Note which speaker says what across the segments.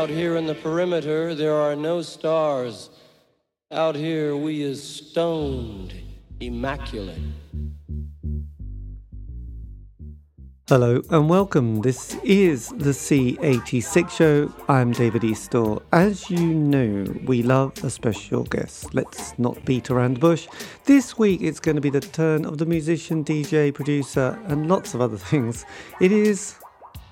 Speaker 1: Out here in the perimeter, there are no stars. Out here, we is stoned, immaculate.
Speaker 2: Hello and welcome. This is the C86 show. I'm David Eastaugh. As you know, we love a special guest. Let's not beat around the bush. This week it's going to be the turn of the musician, DJ, producer, and lots of other things. It is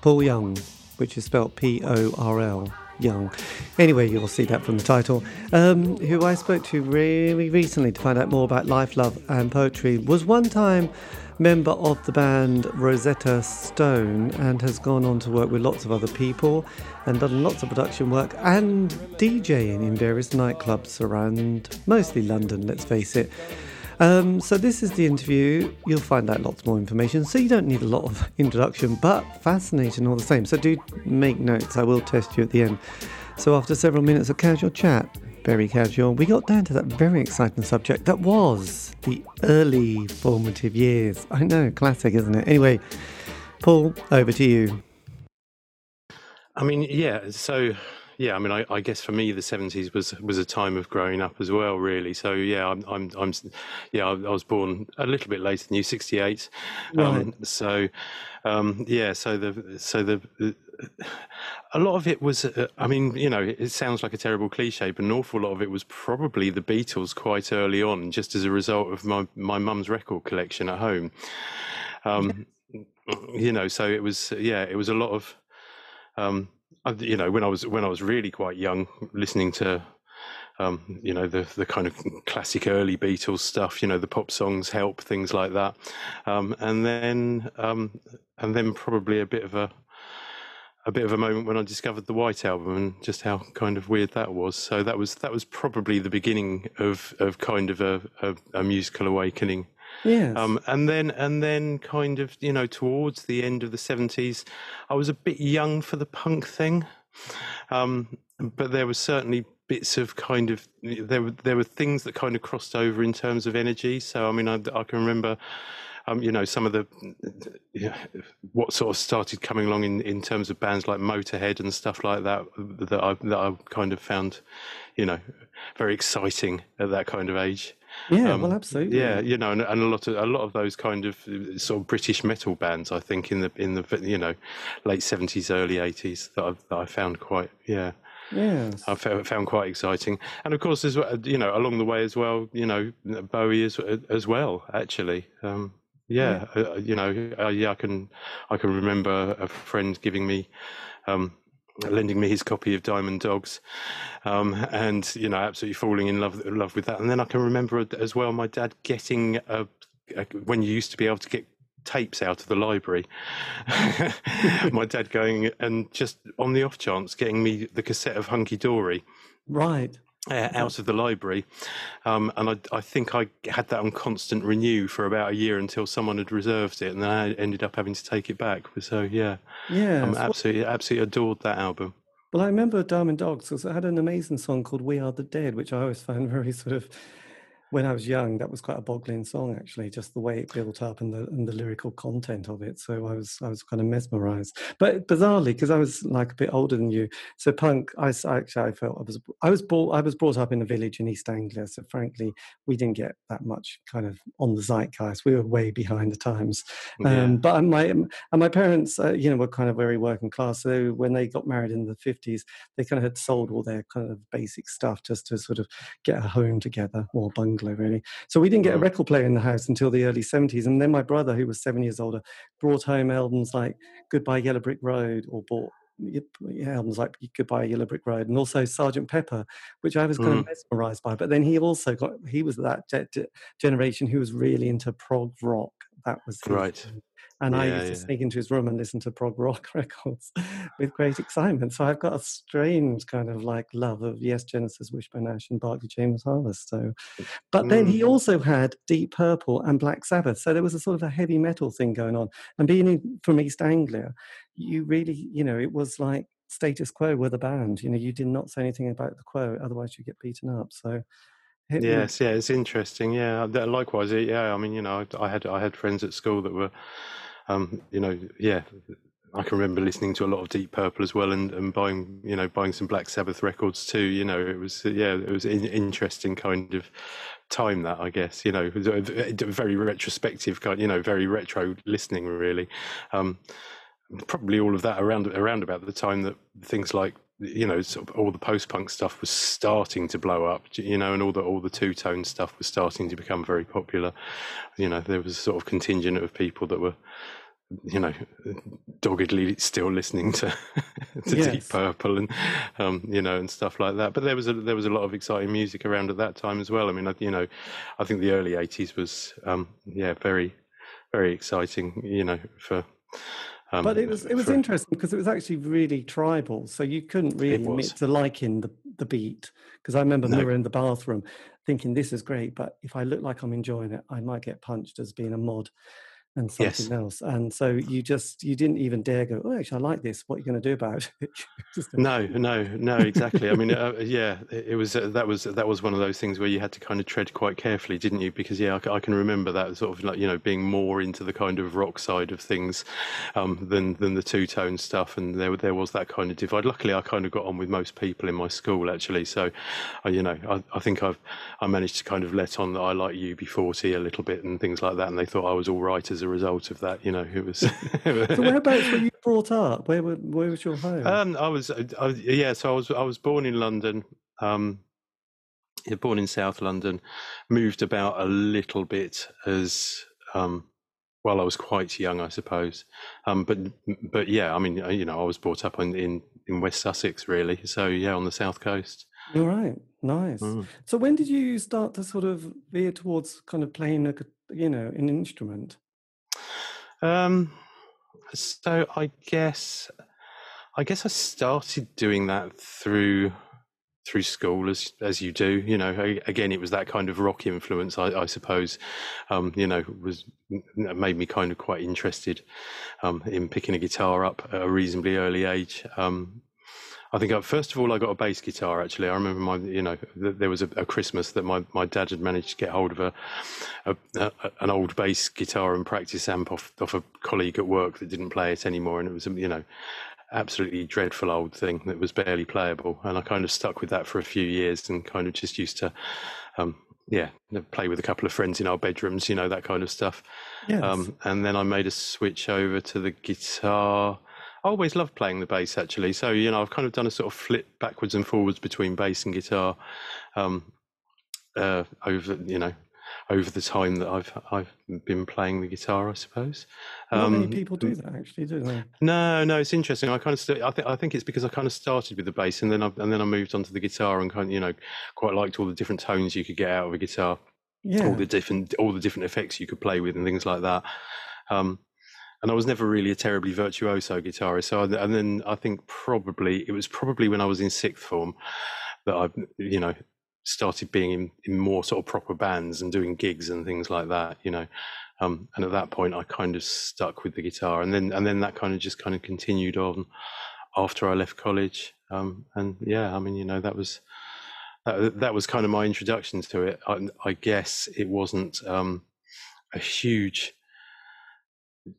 Speaker 2: Porl Young, which is spelled P O R L. Young. Anyway, you'll see that from the title. Um, who I spoke to really recently to find out more about life, love, and poetry was one time member of the band Rosetta Stone and has gone on to work with lots of other people and done lots of production work and DJing in various nightclubs around mostly London, let's face it. Um, so this is the interview. You'll find out lots more information. So you don't need a lot of introduction, but fascinating all the same. So do make notes. I will test you at the end. So after several minutes of casual chat, very casual, we got down to that very exciting subject that was the early formative years. I know, classic, isn't it? Anyway, Porl, over to you.
Speaker 3: I mean, yeah. So, yeah. I mean, I, I guess for me, the seventies was was a time of growing up as well, really. So, yeah, I'm, I'm, I'm yeah, I, was born a little bit later than you, sixty eight.
Speaker 2: Right.
Speaker 3: Um, so, um, yeah. So the so the a lot of it was, uh, I mean, you know, it sounds like a terrible cliche, but an awful lot of it was probably the Beatles quite early on, just as a result of my, my mum's record collection at home. Um, you know, so it was, yeah, it was a lot of, um, you know, when I was when I was really quite young, listening to um, you know the the kind of classic early Beatles stuff, you know the pop songs, Help, things like that, um, and then um, and then probably a bit of a a bit of a moment when I discovered the White Album and just how kind of weird that was. So that was that was probably the beginning of of kind of a, a, a musical awakening.
Speaker 2: Yes.
Speaker 3: Um, and then and then kind of you know towards the end of the seventies, I was a bit young for the punk thing, um, but there was certainly bits of kind of there were there were things that kind of crossed over in terms of energy. So I mean I, I can remember um, you know, some of the you know, what sort of started coming along in, in terms of bands like Motorhead and stuff like that that I that I kind of found, you know, very exciting at that kind of age.
Speaker 2: Yeah, um, well, absolutely.
Speaker 3: Yeah, you know, and, and, a lot of a lot of those kind of sort of British metal bands, I think, in the in the you know late seventies, early eighties, that, that I found quite yeah.
Speaker 2: Yes.
Speaker 3: I found quite exciting, and of course, as well, you know, along the way as well, you know, Bowie as as well. Actually, um, yeah, yeah. Uh, you know, uh, yeah, I can, I can remember a friend giving me, um, lending me his copy of Diamond Dogs, um, and you know, absolutely falling in love, love with that. And then I can remember as well my dad getting a, a, when you used to be able to get tapes out of the library. my dad going and just on the off chance getting me the cassette of Hunky Dory.
Speaker 2: Right
Speaker 3: uh, out of the library. Um, and I, I, think I had that on constant renew for about a year until someone had reserved it, and then I ended up having to take it back. So yeah,
Speaker 2: yeah,
Speaker 3: I'm absolutely absolutely adored that album.
Speaker 2: Well, I remember Diamond Dogs because it had an amazing song called "We Are the Dead," which I always found very sort of when I was young, that was quite a boggling song, actually, just the way it built up and the and the lyrical content of it. So I was I was kind of mesmerized. But bizarrely, because I was like a bit older than you, so punk, I, I actually I felt I was I was brought I was brought up in a village in East Anglia. So frankly, we didn't get that much kind of on the zeitgeist. We were way behind the times. Yeah. Um, but my and my parents, uh, you know, were kind of very working class. So when they got married in the fifties, they kind of had sold all their kind of basic stuff just to sort of get a home together or bungalow really. So we didn't get a record player in the house until the early 70s. And then my brother, who was seven years older, brought home albums like Goodbye Yellow Brick Road or bought albums like Goodbye Yellow Brick Road and also Sergeant Pepper, which I was kind mm. of mesmerized by. But then he also got, he was that generation who was really into prog rock. That was
Speaker 3: right.
Speaker 2: And yeah, I used to yeah. sneak into his room and listen to prog rock records with great excitement. So I've got a strange kind of like love of Yes, Genesis, Wishbone Ash, and Barclay James Harvest. So, but mm. then he mm. also had Deep Purple and Black Sabbath. So there was a sort of a heavy metal thing going on. And being in, from East Anglia, you really, you know, it was like status quo were the band. You know, you did not say anything about the quo, otherwise you get beaten up. So
Speaker 3: yes, yeah, it's interesting. Yeah, likewise. Yeah, I mean, you know, I had I had friends at school that were um, you know, yeah, I can remember listening to a lot of Deep Purple as well, and, and buying you know buying some Black Sabbath records too. You know, it was yeah, it was an interesting kind of time that I guess you know very retrospective kind you know very retro listening really. Um, probably all of that around around about the time that things like you know sort of all the post punk stuff was starting to blow up you know and all the all the two tone stuff was starting to become very popular. You know there was a sort of contingent of people that were you know doggedly still listening to to yes. deep purple and um, you know and stuff like that. But there was a there was a lot of exciting music around at that time as well. I mean you know i think the early 80s was um, yeah very very exciting you know for
Speaker 2: um, but it was it was for, interesting because it was actually really tribal, so you couldn't really admit to liking the the beat. Because I remember no. we were in the bathroom thinking this is great, but if I look like I'm enjoying it, I might get punched as being a mod and something yes. else. And so you just you didn't even dare go. Oh, actually, I like this. What are you going to do about it?
Speaker 3: no, no, no. Exactly. I mean, uh, yeah, it, was uh, that was that was one of those things where you had to kind of tread quite carefully, didn't you? Because yeah, I, I, can remember that sort of like you know being more into the kind of rock side of things um, than than the two tone stuff, and there there was that kind of divide. Luckily, I kind of got on with most people in my school actually, so uh, you know I, I think I've I managed to kind of let on that I like UB40 a little bit and things like that, and they thought I was all right as a result of that. You know, it was. so
Speaker 2: whereabouts were you brought up? Where where was your home?
Speaker 3: Um, I was, I, yeah. So I was I was born in London. Um, born in South London, moved about a little bit as um, well. I was quite young, I suppose. Um, but but yeah, I mean, you know, I was brought up in, in in West Sussex, really. So yeah, on the south coast.
Speaker 2: All right, nice. Mm. So when did you start to sort of veer towards kind of playing a, you know, an instrument?
Speaker 3: Um, so I guess, I guess I started doing that through through school as as you do you know again it was that kind of rock influence i, I suppose um, you know was made me kind of quite interested um, in picking a guitar up at a reasonably early age um, I think uh, first of all, I got a bass guitar. Actually, I remember my, you know, there was a, a Christmas that my, my dad had managed to get hold of a, a, a, an old bass guitar and practice amp off off a colleague at work that didn't play it anymore, and it was you know, absolutely dreadful old thing that was barely playable. And I kind of stuck with that for a few years and kind of just used to, um, yeah, play with a couple of friends in our bedrooms, you know, that kind of stuff. Yes. Um, and then I made a switch over to the guitar I always loved playing the bass actually. So you know, I've kind of done a sort of flip backwards and forwards between bass and guitar um, uh, over you know over the time that I've I've been playing the guitar, I suppose.
Speaker 2: Not um, many people do that, actually, do they?
Speaker 3: No, no, it's interesting. I kind of st- I think I think it's because I kind of started with the bass and then I and then I moved on to the guitar and kind of you know quite liked all the different tones you could get out of a guitar, yeah. all the different all the different effects you could play with and things like that. Um, and I was never really a terribly virtuoso guitarist. So, I, and then I think probably it was probably when I was in sixth form that I, you know, started being in, in more sort of proper bands and doing gigs and things like that. You know, um, and at that point I kind of stuck with the guitar, and then and then that kind of just kind of continued on after I left college. Um, and yeah, I mean, you know, that was. That, that was kind of my introduction to it. I, I guess it wasn't um, a huge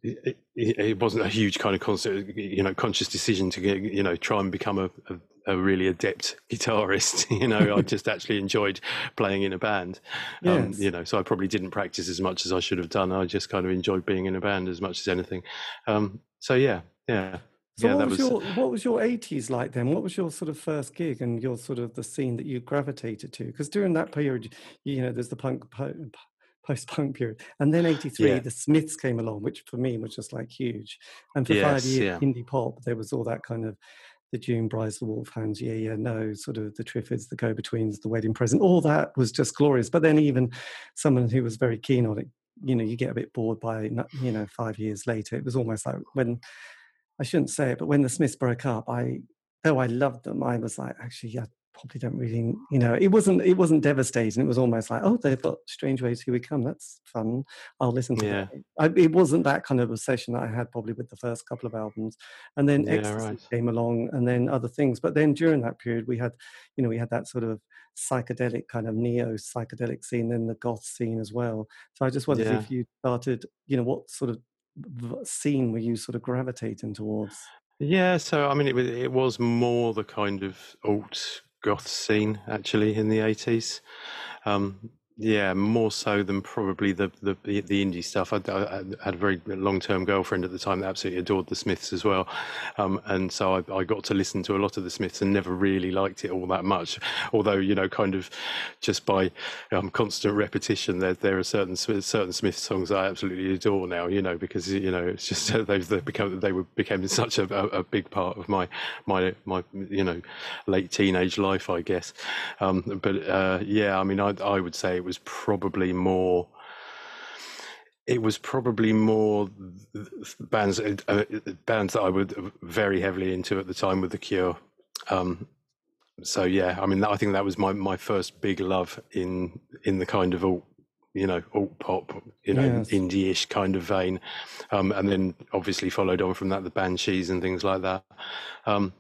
Speaker 3: it, it, wasn't a huge kind of constant, you know, conscious decision to get, you know, try and become a, a, a really adept guitarist. You know, I just actually enjoyed playing in a band. Um, yes. Um, you know, so I probably didn't practice as much as I should have done. I just kind of enjoyed being in a band as much as anything. Um, so yeah, yeah.
Speaker 2: So
Speaker 3: yeah,
Speaker 2: what was, was, your what was your eighties like then? What was your sort of first gig and your sort of the scene that you gravitated to? Because during that period, you know, there's the punk post-punk period. And then 83, yeah. the Smiths came along, which for me was just like huge. And for yes, five years, yeah. indie pop, there was all that kind of the June Brides, the Wolfhounds, yeah, yeah, no, sort of the Triffids, the Go-Betweens, the Wedding Present, all that was just glorious. But then even someone who was very keen on it, you know, you get a bit bored by, you know, five years later. It was almost like when, I shouldn't say it, but when the Smiths broke up, I, though I loved them, I was like, actually, yeah, probably don't really you know it wasn't it wasn't devastating it was almost like oh they've got Strangeways here we come that's fun i'll listen to yeah. it I, it wasn't that kind of obsession that i had probably with the first couple of albums and then yeah, ecstasy right. came along and then other things but then during that period we had you know we had that sort of psychedelic kind of neo psychedelic scene then the goth scene as well so i just wondered yeah. if you started you know what sort of scene were you sort of gravitating towards?
Speaker 3: Yeah, so I mean, it was it was more the kind of alt goth scene actually in the eighties. Um, yeah, more so than probably the the, the indie stuff. I, I, had a very long term girlfriend at the time that absolutely adored the Smiths as well, um, and so I, I, got to listen to a lot of the Smiths and never really liked it all that much. Although you know, kind of just by um, constant repetition, there there are certain certain Smith songs I absolutely adore now. You know, because you know it's just they've, they've become they were became such a, a, big part of my my my you know late teenage life, I guess. Um, but uh, yeah, I mean, I I would say it was probably more it was probably more bands uh, bands that I would very heavily into at the time with the Cure. Um, so yeah, I mean, I think that was my, my first big love in in the kind of alt, you know, alt pop, you know, yes. indie-ish kind of vein, um, and then obviously followed on from that the Banshees and things like that. Um,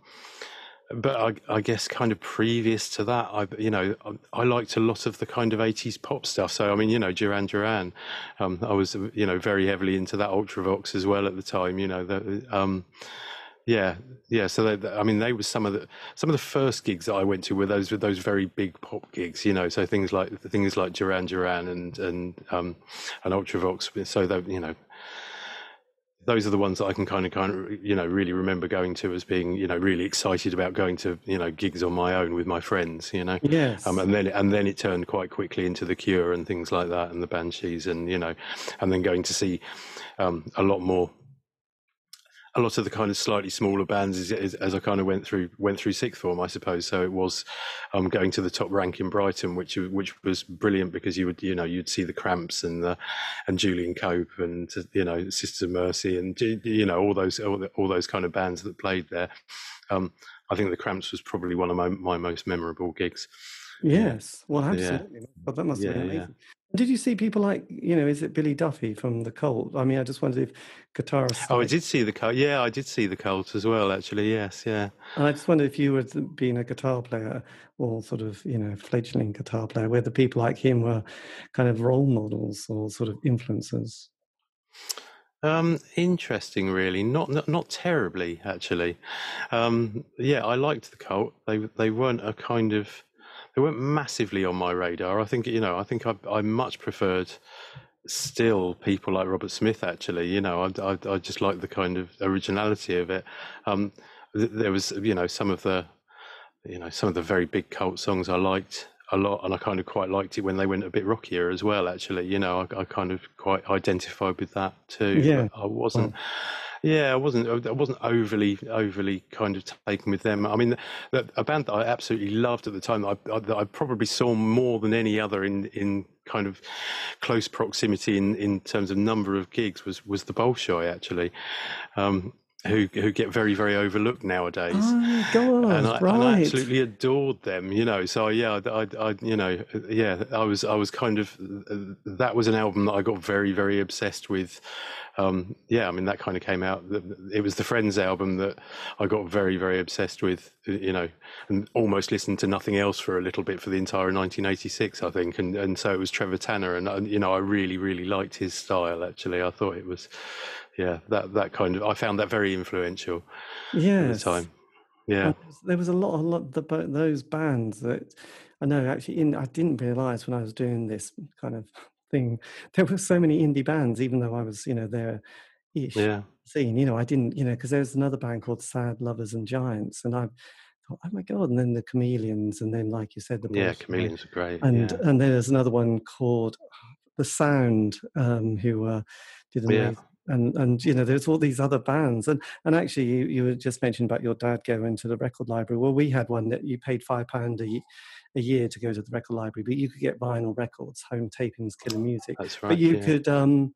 Speaker 3: but I, I, guess kind of previous to that, I you know I, I, liked a lot of the kind of eighties pop stuff. So I mean, you know, Duran Duran, um, I was you know very heavily into that Ultravox as well at the time. You know, the, um, yeah, yeah. So they, I mean, they were some of the some of the first gigs that I went to were those were those very big pop gigs. You know, so things like things like Duran Duran and and um, and Ultravox. So you know those are the ones that I can kind of kind of you know really remember going to as being you know really excited about going to you know gigs on my own with my friends you know?
Speaker 2: Yes.
Speaker 3: Um, and then and then it turned quite quickly into the Cure and things like that and the Banshees and you know and then going to see um, a lot more a lot of the kind of slightly smaller bands as, as, I kind of went through went through sixth form, I suppose. So it was um, going to the top rank in Brighton, which which was brilliant because you would you know you'd see the Cramps and the and Julian Cope and you know Sisters of Mercy and you know all those all, the, all those kind of bands that played there. Um, I think the Cramps was probably one of my, my most memorable gigs.
Speaker 2: Yes, well, absolutely. Yeah. But that must have been amazing. Yeah. Did you see people like, you know, is it Billy Duffy from the Cult? I mean, I just wondered if guitarists.
Speaker 3: Oh, I did see the Cult. Yeah, I did see the Cult as well, actually. Yes, yeah.
Speaker 2: And I just wondered if you were being a guitar player or sort of, you know, fledgling guitar player, whether people like him were kind of role models or sort of influences.
Speaker 3: Um, interesting, really. Not, not not terribly, actually. Um, yeah, I liked the Cult. They they weren't a kind of they weren't massively on my radar. I think you know, I think I, I much preferred still people like Robert Smith. Actually, you know, I, I, I just like the kind of originality of it. Um, there was, you know, some of the, you know, some of the very big cult songs I liked a lot, and I kind of quite liked it when they went a bit rockier as well. Actually, you know, I, I kind of quite identified with that too.
Speaker 2: Yeah,
Speaker 3: I wasn't. Yeah, I wasn't. I wasn't overly, overly kind of taken with them. I mean, a band that I absolutely loved at the time that I, that I probably saw more than any other in in kind of close proximity in in terms of number of gigs was was the Bolshoi actually. Um, who who get very very overlooked nowadays.
Speaker 2: Oh God,
Speaker 3: and I,
Speaker 2: right.
Speaker 3: and I absolutely adored them. You know, so yeah, I, I, you know, yeah, I was I was kind of that was an album that I got very very obsessed with. Um, yeah, I mean that kind of came out. It was the Friends album that I got very very obsessed with. You know, and almost listened to nothing else for a little bit for the entire 1986, I think. And and so it was Trevor Tanner, and you know, I really really liked his style. Actually, I thought it was yeah, that that kind of I found that very influential.
Speaker 2: Yeah,
Speaker 3: at the time. Yeah,
Speaker 2: there was a lot, a lot the, those bands that I know actually. In I didn't realize when I was doing this kind of thing, there were so many indie bands, even though I was, you know, there ish
Speaker 3: yeah.
Speaker 2: scene. You know, I didn't, you know, because there was another band called Sad Lovers and Giants, and I thought, oh my god! And then the Chameleons, and then like you said, the
Speaker 3: yeah, Chameleons are great.
Speaker 2: And
Speaker 3: yeah.
Speaker 2: and then there's another one called The Sound, um, who uh, did an yeah and and you know there's all these other bands and and actually you, you were just mentioned about your dad going to the record library well we had one that you paid five pound a, a year to go to the record library but you could get vinyl records home tapings killer music
Speaker 3: That's right,
Speaker 2: but you
Speaker 3: yeah.
Speaker 2: could um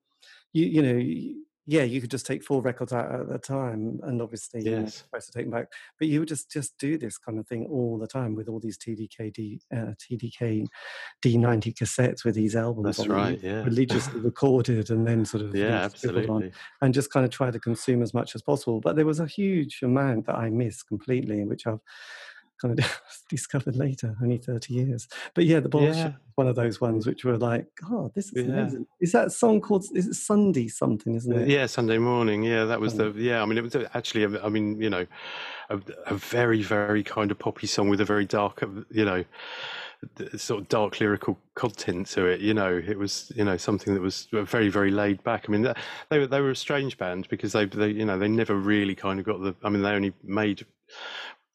Speaker 2: you you know yeah, you could just take four records out at a time, and obviously yes. you're supposed to take them back. But you would just just do this kind of thing all the time with all these TDK D, uh, TDK D90 cassettes with these albums.
Speaker 3: That's right. Yeah,
Speaker 2: religiously recorded and then sort of
Speaker 3: yeah, absolutely,
Speaker 2: on, and just kind of try to consume as much as possible. But there was a huge amount that I missed completely, which I've kind of discovered later, only 30 years. But yeah, the ball yeah. one of those ones which were like, oh, this is yeah. amazing. Is that song called, is it Sunday something, isn't uh, it?
Speaker 3: Yeah, Sunday morning. Yeah, that was the, yeah, I mean, it was actually, I mean, you know, a, a very, very kind of poppy song with a very dark, uh, you know, sort of dark lyrical content to it. You know, it was you know something that was very very laid back. I mean, they were they were a strange band because they they you know they never really kind of got the. I mean, they only made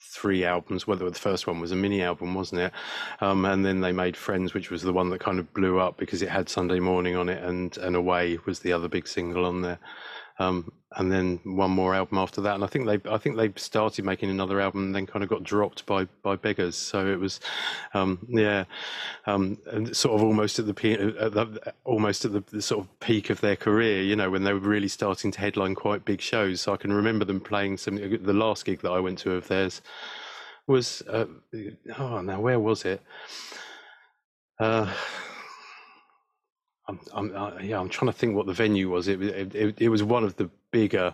Speaker 3: three albums. Whether the first one was a mini album, wasn't it? Um, and then they made Friends, which was the one that kind of blew up because it had Sunday Morning on it, and and Away was the other big single on there. Um, and then one more album after that. And I think they, I think they started making another album, and then kind of got dropped by by beggars. So it was, um, yeah, um, sort of almost at the, at the almost at the, the, sort of peak of their career. You know, when they were really starting to headline quite big shows. So I can remember them playing some. The last gig that I went to of theirs was, uh, oh, now where was it? Uh, I'm, I'm uh, yeah, I'm trying to think what the venue was. It, it, it, it was one of the bigger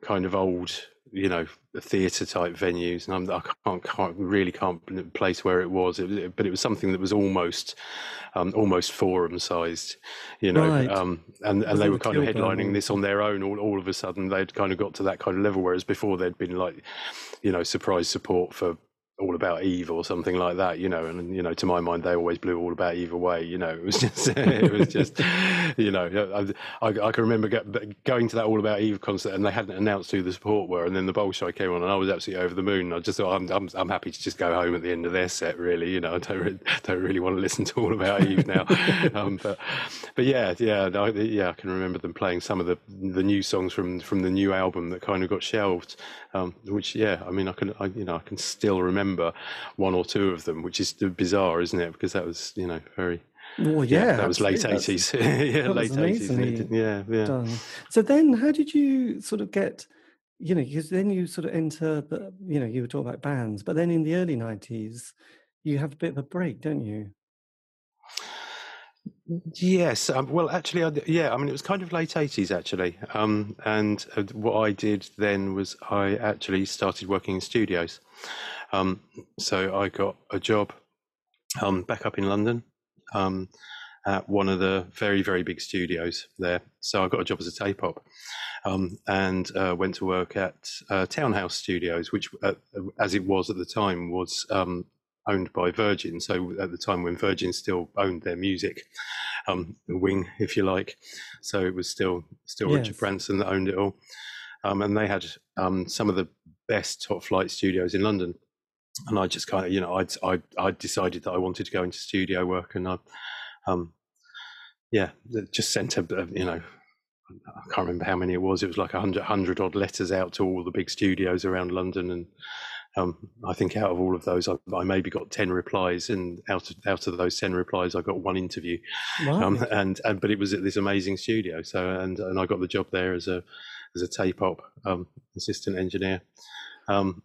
Speaker 3: kind of old, you know, theatre type venues, and I'm, I can't, can't really can't place where it was. It, but it was something that was almost, um, almost forum sized, you know. Right. Um, and and they were kind of headlining this on their own. All all of a sudden, they'd kind of got to that kind of level. Whereas before, they'd been like, you know, surprise support for all about Eve or something like that, you know, and you know, to my mind, they always blew all about Eve away. You know, it was just, it was just, you know, I, I, can remember going to that all about Eve concert, and they hadn't announced who the support were, and then the Bolshoi came on, and I was absolutely over the moon. I just thought, I'm, I'm, I'm happy to just go home at the end of their set. Really, you know, I don't, really, don't really want to listen to all about Eve now. um, but, but yeah, yeah, I, yeah, I can remember them playing some of the the new songs from from the new album that kind of got shelved, um, which, yeah, I mean, I can, I, you know, I can still remember one or two of them, which is bizarre, isn't it? Because that was, you know, very.
Speaker 2: Well, yeah, yeah
Speaker 3: that was late eighties. yeah, late eighties. Yeah, yeah. Done.
Speaker 2: So then, how did you sort of get? You know, because then you sort of enter the. You know, you were talking about bands, but then in the early nineties, you have a bit of a break, don't you?
Speaker 3: Yes, um, well, actually, I, yeah. I mean, it was kind of late eighties actually, um, and uh, what I did then was I actually started working in studios. Um, so I got a job um, back up in London um, at one of the very very big studios there. So I got a job as a tape op. Um, and uh, went to work at uh, Townhouse Studios, which, uh, as it was at the time, was owned by Virgin. So at the time when Virgin still owned their music um, wing, if you like, so it was still still yes. Richard Branson that owned it all, um, and they had um, some of the best top flight studios in London. And I just kind of, you know, I'd, I I decided that I wanted to go into studio work, and I, um, yeah, just sent a, you know, I can't remember how many it was. It was like a hundred, hundred odd letters out to all the big studios around London, and um, I think out of all of those, I, I, maybe got ten replies, and out of out of those ten replies, I got one interview. Wow. Um, and, and but it was at this amazing studio. So and and I got the job there as a as a tape op um, assistant engineer. Um,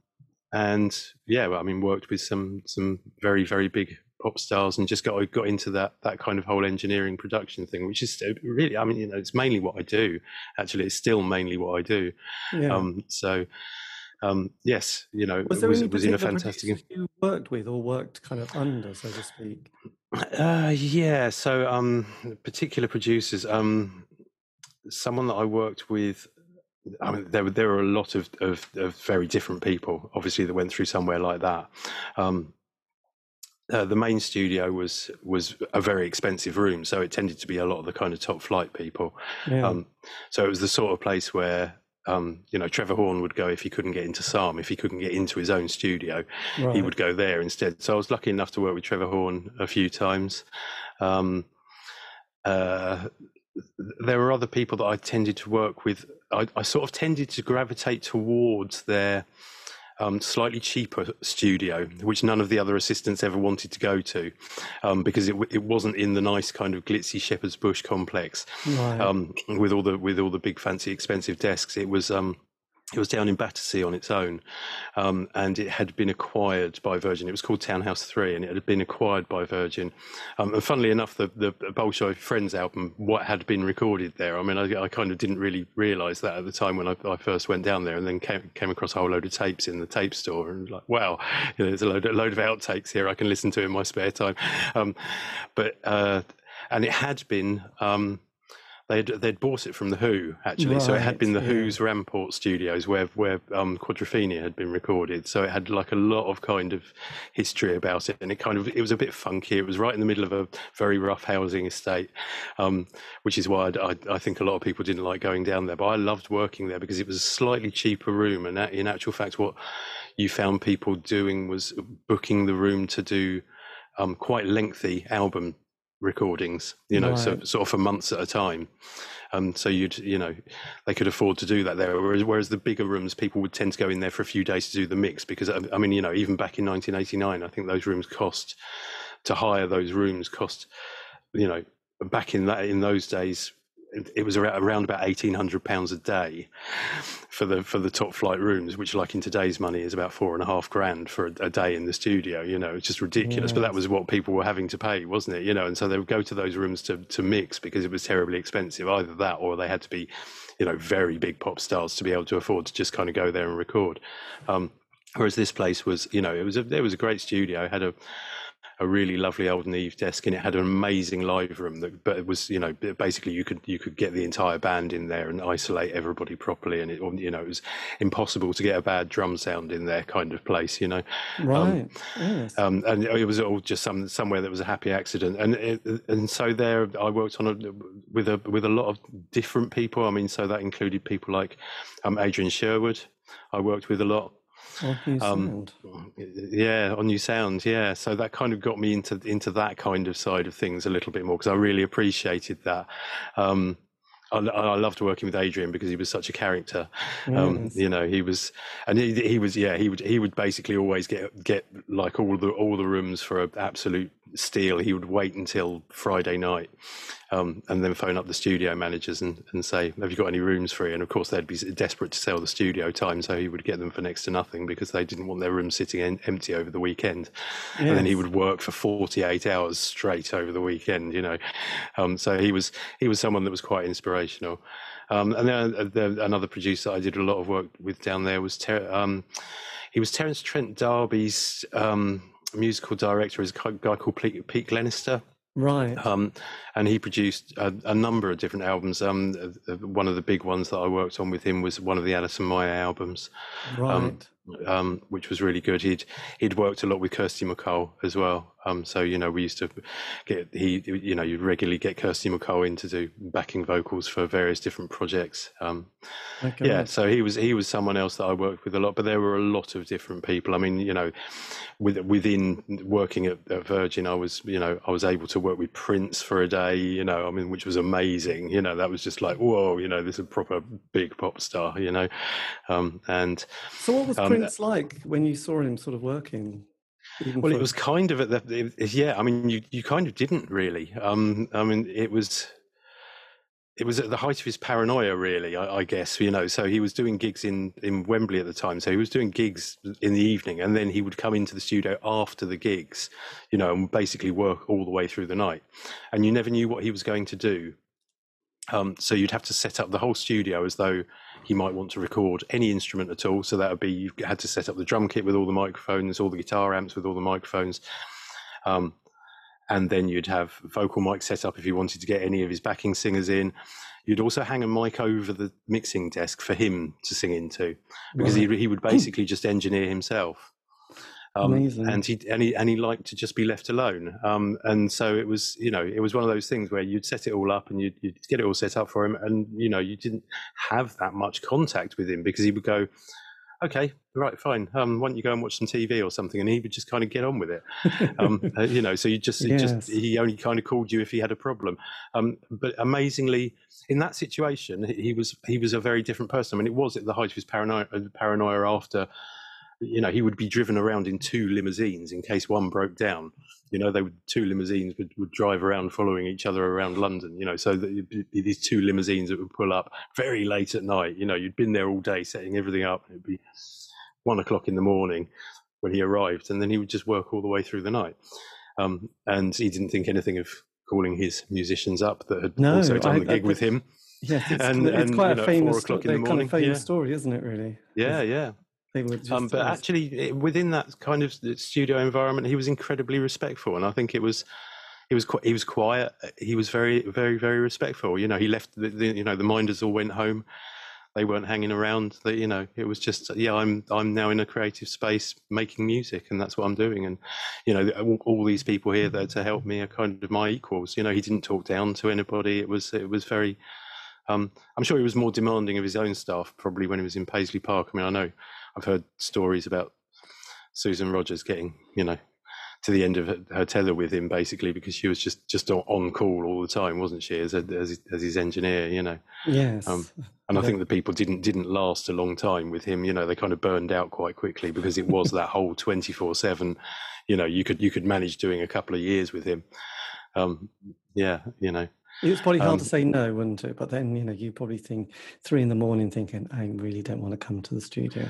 Speaker 3: and yeah, well, I mean, worked with some some very very big pop stars and just got got into that that kind of whole engineering production thing, which is really, I mean, you know, it's mainly what I do. Actually, it's still mainly what I do. Yeah. Um, so um, yes, you know,
Speaker 2: was, there was, was in a fantastic. You worked with or worked kind of under, so to speak.
Speaker 3: Uh, yeah, so um, particular producers. Um, someone that I worked with. I mean, there were there were a lot of, of, of very different people, obviously, that went through somewhere like that. Um, uh, the main studio was was a very expensive room, so it tended to be a lot of the kind of top flight people. Yeah. Um, so it was the sort of place where um, you know, Trevor Horn would go if he couldn't get into Sarm, if he couldn't get into his own studio, right. he would go there instead. So I was lucky enough to work with Trevor Horn a few times. Um, uh, there were other people that I tended to work with. I, I, sort of tended to gravitate towards their um, slightly cheaper studio, which none of the other assistants ever wanted to go to, um, because it it wasn't in the nice kind of glitzy Shepherd's Bush complex right. um, with all the with all the big fancy expensive desks. It was um, it was down in Battersea on its own, um, and it had been acquired by Virgin. It was called Townhouse Three, and it had been acquired by Virgin. Um, and funnily enough, the the Bolshoi Friends album, what had been recorded there. I mean, I, I kind of didn't really realise that at the time when I, I, first went down there, and then came came across a whole load of tapes in the tape store, and like, wow, you know, there's a load, a load of outtakes here I can listen to in my spare time. Um, but uh, and it had been. Um, they'd they'd bought it from the Who actually, right, so it had been the yeah. Who's Ramport Studios where where um, Quadrophenia had been recorded. So it had like a lot of kind of history about it, and it kind of it was a bit funky. It was right in the middle of a very rough housing estate, um, which is why I, I, think a lot of people didn't like going down there. But I loved working there because it was a slightly cheaper room, and in actual fact, what you found people doing was booking the room to do um, quite lengthy album recordings, you know, right. so, sort of for months at a time. Um, so you'd, you know, they could afford to do that there. Whereas, whereas the bigger rooms, people would tend to go in there for a few days to do the mix because, I mean, you know, even back in 1989, I think those rooms cost to hire those rooms cost, you know, back in that in those days it was around about eighteen hundred pounds a day for the for the top flight rooms, which, like in today's money, is about four and a half grand for a, a day in the studio. You know, it's just ridiculous. Yes. But that was what people were having to pay, wasn't it? You know, and so they would go to those rooms to to mix because it was terribly expensive. Either that, or they had to be, you know, very big pop stars to be able to afford to just kind of go there and record. Um, whereas this place was, you know, it was a, it was a great studio. It had a a really lovely old Neve desk, and it had an amazing live room. That, but it was, you know, basically you could you could get the entire band in there and isolate everybody properly, and it, you know, it was impossible to get a bad drum sound in there, kind of place, you know.
Speaker 2: Um, right. Um, yes.
Speaker 3: Um, and it was all just some somewhere that was a happy accident, and it, and so there I worked on a, with a with a lot of different people. I mean, so that included people like um, Adrian Sherwood. I worked with a lot.
Speaker 2: Um,
Speaker 3: yeah, On-U Sound, yeah. So that kind of got me into into that kind of side of things a little bit more because I really appreciated that. Um, I, I, loved working with Adrian because he was such a character. Um, You know, he was, and he, he was, yeah, he would he would basically always get get like all the all the rooms for an absolute steal. He would wait until Friday night um, and then phone up the studio managers and, and say, "Have you got any rooms free?" And of course, they'd be desperate to sell the studio time, so he would get them for next to nothing because they didn't want their rooms sitting in, empty over the weekend. Yes. And then he would work for forty-eight hours straight over the weekend. You know, um, so he was he was someone that was quite inspirational. Um, and then uh, another producer I did a lot of work with down there was Ter- um, he was Terence Trent D'Arby's um, musical director. Is a guy called Pete, Glenister.
Speaker 2: Right.
Speaker 3: Um, and he produced a, a, number of different albums. Um, one of the big ones that I worked on with him was one of the Alison Moyet albums.
Speaker 2: Um, right. Um,
Speaker 3: um, which was really good. He'd he'd worked a lot with Kirsty MacColl as well. Um, so you know we used to get he you know you regularly get Kirsty MacColl in to do backing vocals for various different projects. Um, okay. Yeah, so he was he was someone else that I worked with a lot. But there were a lot of different people. I mean, you know, with, within working at, at Virgin, I was you know I was able to work with Prince for a day. You know, I mean, which was amazing. You know, that was just like whoa. You know, this is a proper big pop star. You know, um, and
Speaker 2: so what was um, Prince like when you saw him sort of working?
Speaker 3: Well, for... it was kind of at the it, yeah. I mean, you you kind of didn't really. Um, I mean, it was it was at the height of his paranoia, really. I, I, guess you know. So he was doing gigs in in Wembley at the time. So he was doing gigs in the evening, and then he would come into the studio after the gigs, you know, and basically work all the way through the night. And you never knew what he was going to do. Um, so you'd have to set up the whole studio as though he might want to record any instrument at all. So that would be you had to set up the drum kit with all the microphones, all the guitar amps with all the microphones. Um, and then you'd have vocal mic set up if you wanted to get any of his backing singers in. You'd also hang a mic over the mixing desk for him to sing into because right. he, he would basically just engineer himself.
Speaker 2: Um, Amazing.
Speaker 3: And he and he and he liked to just be left alone. Um, and so it was, you know, it was one of those things where you'd set it all up and you'd, you'd get it all set up for him, and you know, you didn't have that much contact with him because he would go, okay, right, fine. Um, why don't you go and watch some TV or something? And he would just kind of get on with it. Um, uh, you know, so you just, yes. just, he only kind of called you if he had a problem. Um, but amazingly, in that situation, he was, he was a very different person. I mean, it was at the height of his paranoia, paranoia after you know, he would be driven around in two limousines in case one broke down. You know, they would two limousines would, would drive around following each other around London. You know, so that these two limousines that would pull up very late at night. You know, you'd been there all day setting everything up. and It'd be one o'clock in the morning when he arrived, and then he would just work all the way through the night. Um, and he didn't think anything of calling his musicians up that had no, also done I, the gig I, with him.
Speaker 2: Yeah, it's, and, it's and, quite know, a famous, kind of famous yeah. story, isn't it? Really?
Speaker 3: Yeah, yeah. Um, but actually, it, within that kind of studio environment, he was incredibly respectful, and I think it was he was quite, he was quiet. He was very, very, very respectful. You know, he left the, the you know the minders all went home. They weren't hanging around. They, you know, it was just yeah. I'm I'm now in a creative space making music, and that's what I'm doing. And you know, all, all these people here there to help me are kind of my equals. You know, he didn't talk down to anybody. It was it was very. Um, I'm sure he was more demanding of his own staff probably when he was in Paisley Park. I mean, I know I've heard stories about Susan Rogers getting, you know, to the end of her tether with him basically because she was just just on call all the time, wasn't she, as a, as, as his engineer, you know?
Speaker 2: Yes. Um,
Speaker 3: and I think the people didn't didn't last a long time with him. You know, they kind of burned out quite quickly because it was that whole twenty four seven. You know, you could you could manage doing a couple of years with him. Um, yeah, you know.
Speaker 2: It was probably hard um, to say no, wouldn't it? But then, you know, you probably think three in the morning thinking, I really don't want to come to the studio.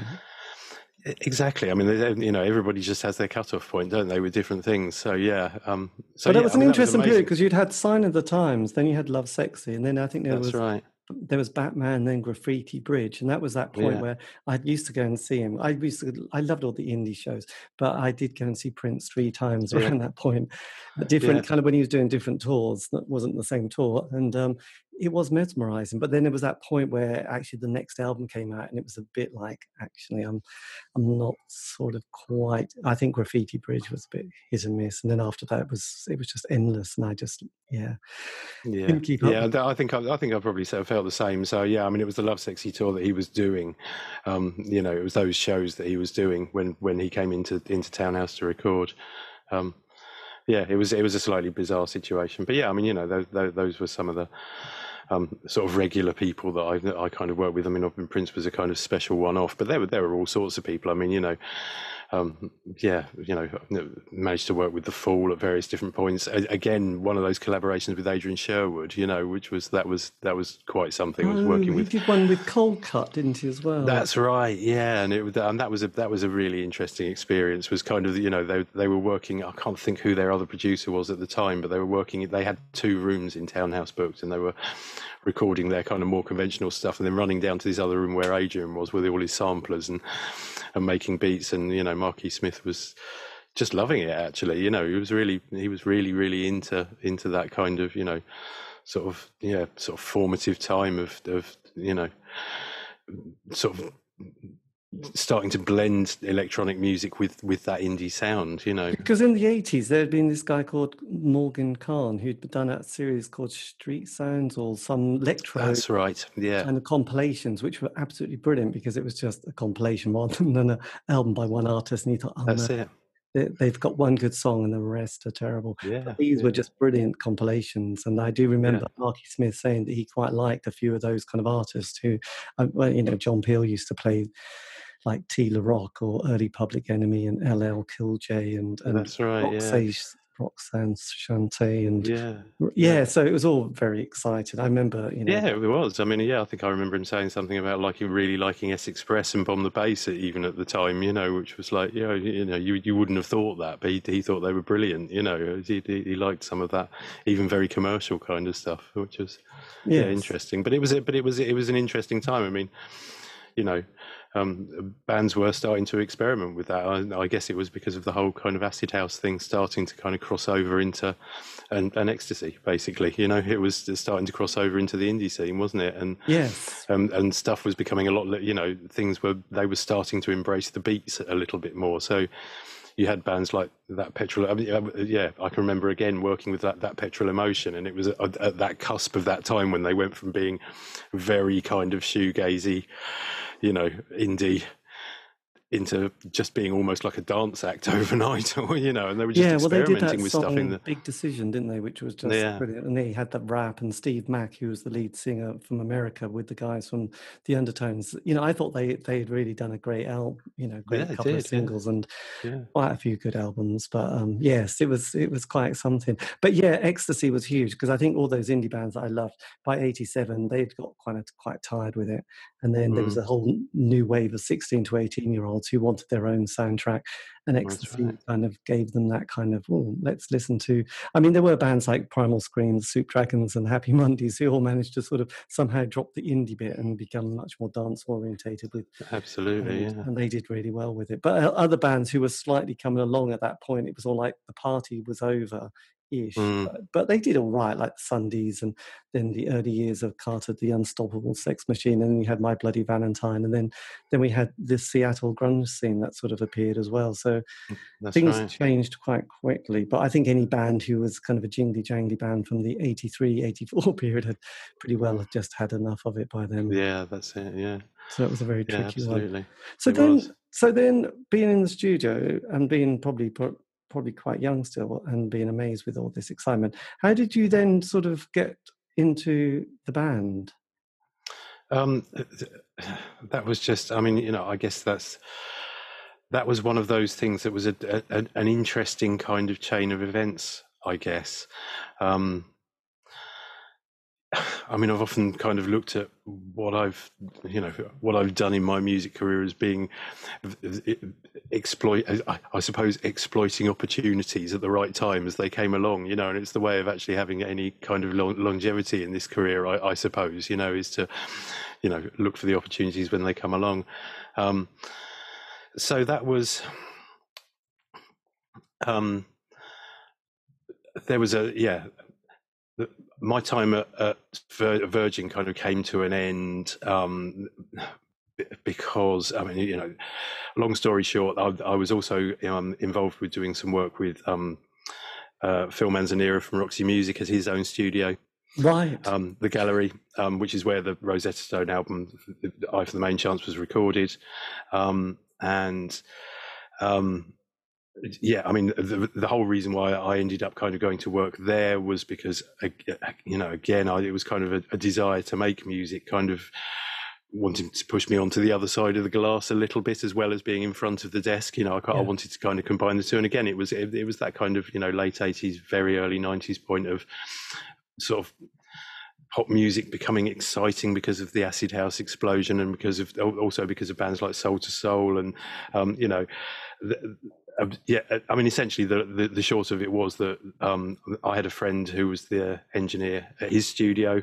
Speaker 3: Exactly. I mean, you know, everybody just has their cutoff point, don't they, with different things? So yeah. Um, so
Speaker 2: but
Speaker 3: yeah,
Speaker 2: it was I mean, an interesting was period because you'd had Sign of the Times, then you had Lovesexy, and then I think there
Speaker 3: That's
Speaker 2: was
Speaker 3: right
Speaker 2: there was Batman, then Graffiti Bridge, and that was that point yeah. where I used to go and see him. I used to, I loved all the indie shows, but I did go and see Prince three times around that point. Different yeah. kind of when he was doing different tours, that wasn't the same tour, and um, it was mesmerizing. But then there was that point where actually the next album came out, and it was a bit like, actually, I'm, I'm not sort of quite. I think Graffiti Bridge was a bit hit and miss, and then after that, it was it was just endless, and I just yeah,
Speaker 3: yeah, yeah. I think I, I think I probably felt the same. So yeah, I mean, it was the Lovesexy tour that he was doing. Um, you know, it was those shows that he was doing when when he came into into Townhouse to record. Um, yeah, it was it was a slightly bizarre situation, but yeah, I mean, you know, those, those were some of the um, sort of regular people that I, I kind of work with. I mean, Robin Prince was a kind of special one-off, but there were there were all sorts of people. I mean, you know, um, yeah, you know, managed to work with the Fall at various different points. again, one of those collaborations with Adrian Sherwood, you know, which was that was that was quite something. Was working
Speaker 2: oh,
Speaker 3: with.
Speaker 2: You did one with Coldcut, didn't he, as well?
Speaker 3: That's right, yeah, and it and that was a that was a really interesting experience. Was kind of you know they they were working. I can't think who their other producer was at the time, but they were working. They had two rooms in Townhouse booked, and they were recording their kind of more conventional stuff, and then running down to this other room where Adrian was with all his samplers and and making beats. And you know, Marky Smith was just loving it. Actually, you know, he was really he was really really into into that kind of you know sort of yeah sort of formative time of of you know sort of starting to blend electronic music with with that indie sound you know
Speaker 2: because in the 80s there had been this guy called morgan khan who'd done a series called street sounds or some electro
Speaker 3: that's right yeah
Speaker 2: and the compilations which were absolutely brilliant because it was just a compilation rather than an album by one artist and you thought oh,
Speaker 3: that's no. it
Speaker 2: they've got one good song and the rest are terrible.
Speaker 3: Yeah, but
Speaker 2: these
Speaker 3: yeah.
Speaker 2: were just brilliant compilations, and I do remember yeah. Marky Smith saying that he quite liked a few of those kind of artists who, uh, well, you know, John Peel used to play like T La Rock or early Public Enemy and LL Cool J and, and
Speaker 3: That's right,
Speaker 2: Roxanne, yeah. Roxanne Shante and
Speaker 3: yeah.
Speaker 2: yeah, so it was all very excited. I remember, you know.
Speaker 3: Yeah, it was. I mean, yeah, I think I remember him saying something about like really liking S Express and Bomb the Bass even at the time, you know, which was like, you know, you know, you you wouldn't have thought that, but he, he thought they were brilliant, you know. He, he, he liked some of that, even very commercial kind of stuff, which was yes. yeah interesting. But it was but it was it was an interesting time. I mean, you know, um, bands were starting to experiment with that. I, I, guess it was because of the whole kind of acid house thing starting to kind of cross over into an, and ecstasy, basically. You know, it was starting to cross over into the indie scene, wasn't it? And
Speaker 2: yes,
Speaker 3: um, and stuff was becoming a lot. You know, things were they were starting to embrace the beats a little bit more. So you had bands like that petrol I mean, um, yeah i can remember again working with that that petrol emotion and it was at, at, that cusp of that time when they went from being very kind of shoegazy you know, indie, into just being almost like a dance act overnight, or you know, and they were just
Speaker 2: yeah, well, they did
Speaker 3: experimenting
Speaker 2: that
Speaker 3: with
Speaker 2: song,
Speaker 3: stuff in the.
Speaker 2: Big Decision, didn't they? Which was just
Speaker 3: Yeah.
Speaker 2: brilliant. And they had that rap and Steve Mack, who was the lead singer from America, with the guys from the Undertones. You know, I thought they they had really done a great album. You know, great
Speaker 3: Yeah,
Speaker 2: couple of
Speaker 3: did, yeah.
Speaker 2: singles and quite a few good albums. But um, yes, it was it was quite something. But yeah, Ecstasy was huge because I think all those indie bands that I loved by '87 they'd got quite quite tired with it, and then there was
Speaker 3: Mm.
Speaker 2: a whole new wave of 16 to 18 year olds who wanted their own soundtrack, and Ecstasy
Speaker 3: right.
Speaker 2: kind of gave them that kind of oh, let's listen to. I mean, there were bands like Primal Scream, Soup Dragons, and Happy Mondays who all managed to sort of somehow drop the indie bit and become much more dance orientated with
Speaker 3: Absolutely,
Speaker 2: and,
Speaker 3: yeah.
Speaker 2: and they did really well with it. But uh, other bands who were slightly coming along at that point, it was all like the party was over. Ish,
Speaker 3: Mm.
Speaker 2: but, but they did all right, like the Sundays, and then the early years of Carter, the Unstoppable Sex Machine, and then you had My Bloody Valentine, and then then we had this Seattle grunge scene that sort of appeared as well. So
Speaker 3: That's
Speaker 2: things
Speaker 3: right.
Speaker 2: changed quite quickly. But I think any band who was kind of a jingly jangly band from the 83, 84 period had pretty well just had enough of it by then.
Speaker 3: Yeah, that's it. Yeah,
Speaker 2: So it was a very
Speaker 3: yeah,
Speaker 2: tricky one.
Speaker 3: absolutely.
Speaker 2: So
Speaker 3: It
Speaker 2: then,
Speaker 3: was.
Speaker 2: so then, being in the studio and being probably probably quite young still, and being amazed with all this excitement, how did you then sort of get into the band?
Speaker 3: Um, that was just. I mean, you know, I guess that's that was one of those things that was a, a, an interesting kind of chain of events. I guess. Um, I mean, I've often kind of looked at what I've, you know, what I've done in my music career as being exploit, I, suppose, exploiting opportunities at the right time as they came along, you know, and it's the way of actually having any kind of longevity in this career, I, I suppose, you know, is to, you know, look for the opportunities when they come along. Um, so that was, um, there was a, yeah, the- my time at, at Virgin kind of came to an end um, because I mean, you know, long story short, I, I was also um, involved with doing some work with um, uh, Phil Manzanera from Roxy Music at his own studio,
Speaker 2: Right.
Speaker 3: um, the Gallery, um, which is where the Rosetta Stone album, "Eye for the Main Chance," was recorded, um, and um, yeah, I mean, the, the whole reason why I ended up kind of going to work there was because, you know, again, I, it was kind of a, a desire to make music, kind of wanting to push me onto the other side of the glass a little bit, as well as being in front of the desk. You know, I, ca- I wanted to kind of combine the two. And again, it was it, it was that kind of you know late eighties, very early nineties point of sort of pop music becoming exciting because of the acid house explosion and because of also because of bands like Soul II Soul and um, you know the, uh, yeah I mean essentially the, the the short of it was that um, I had a friend who was the engineer at his studio.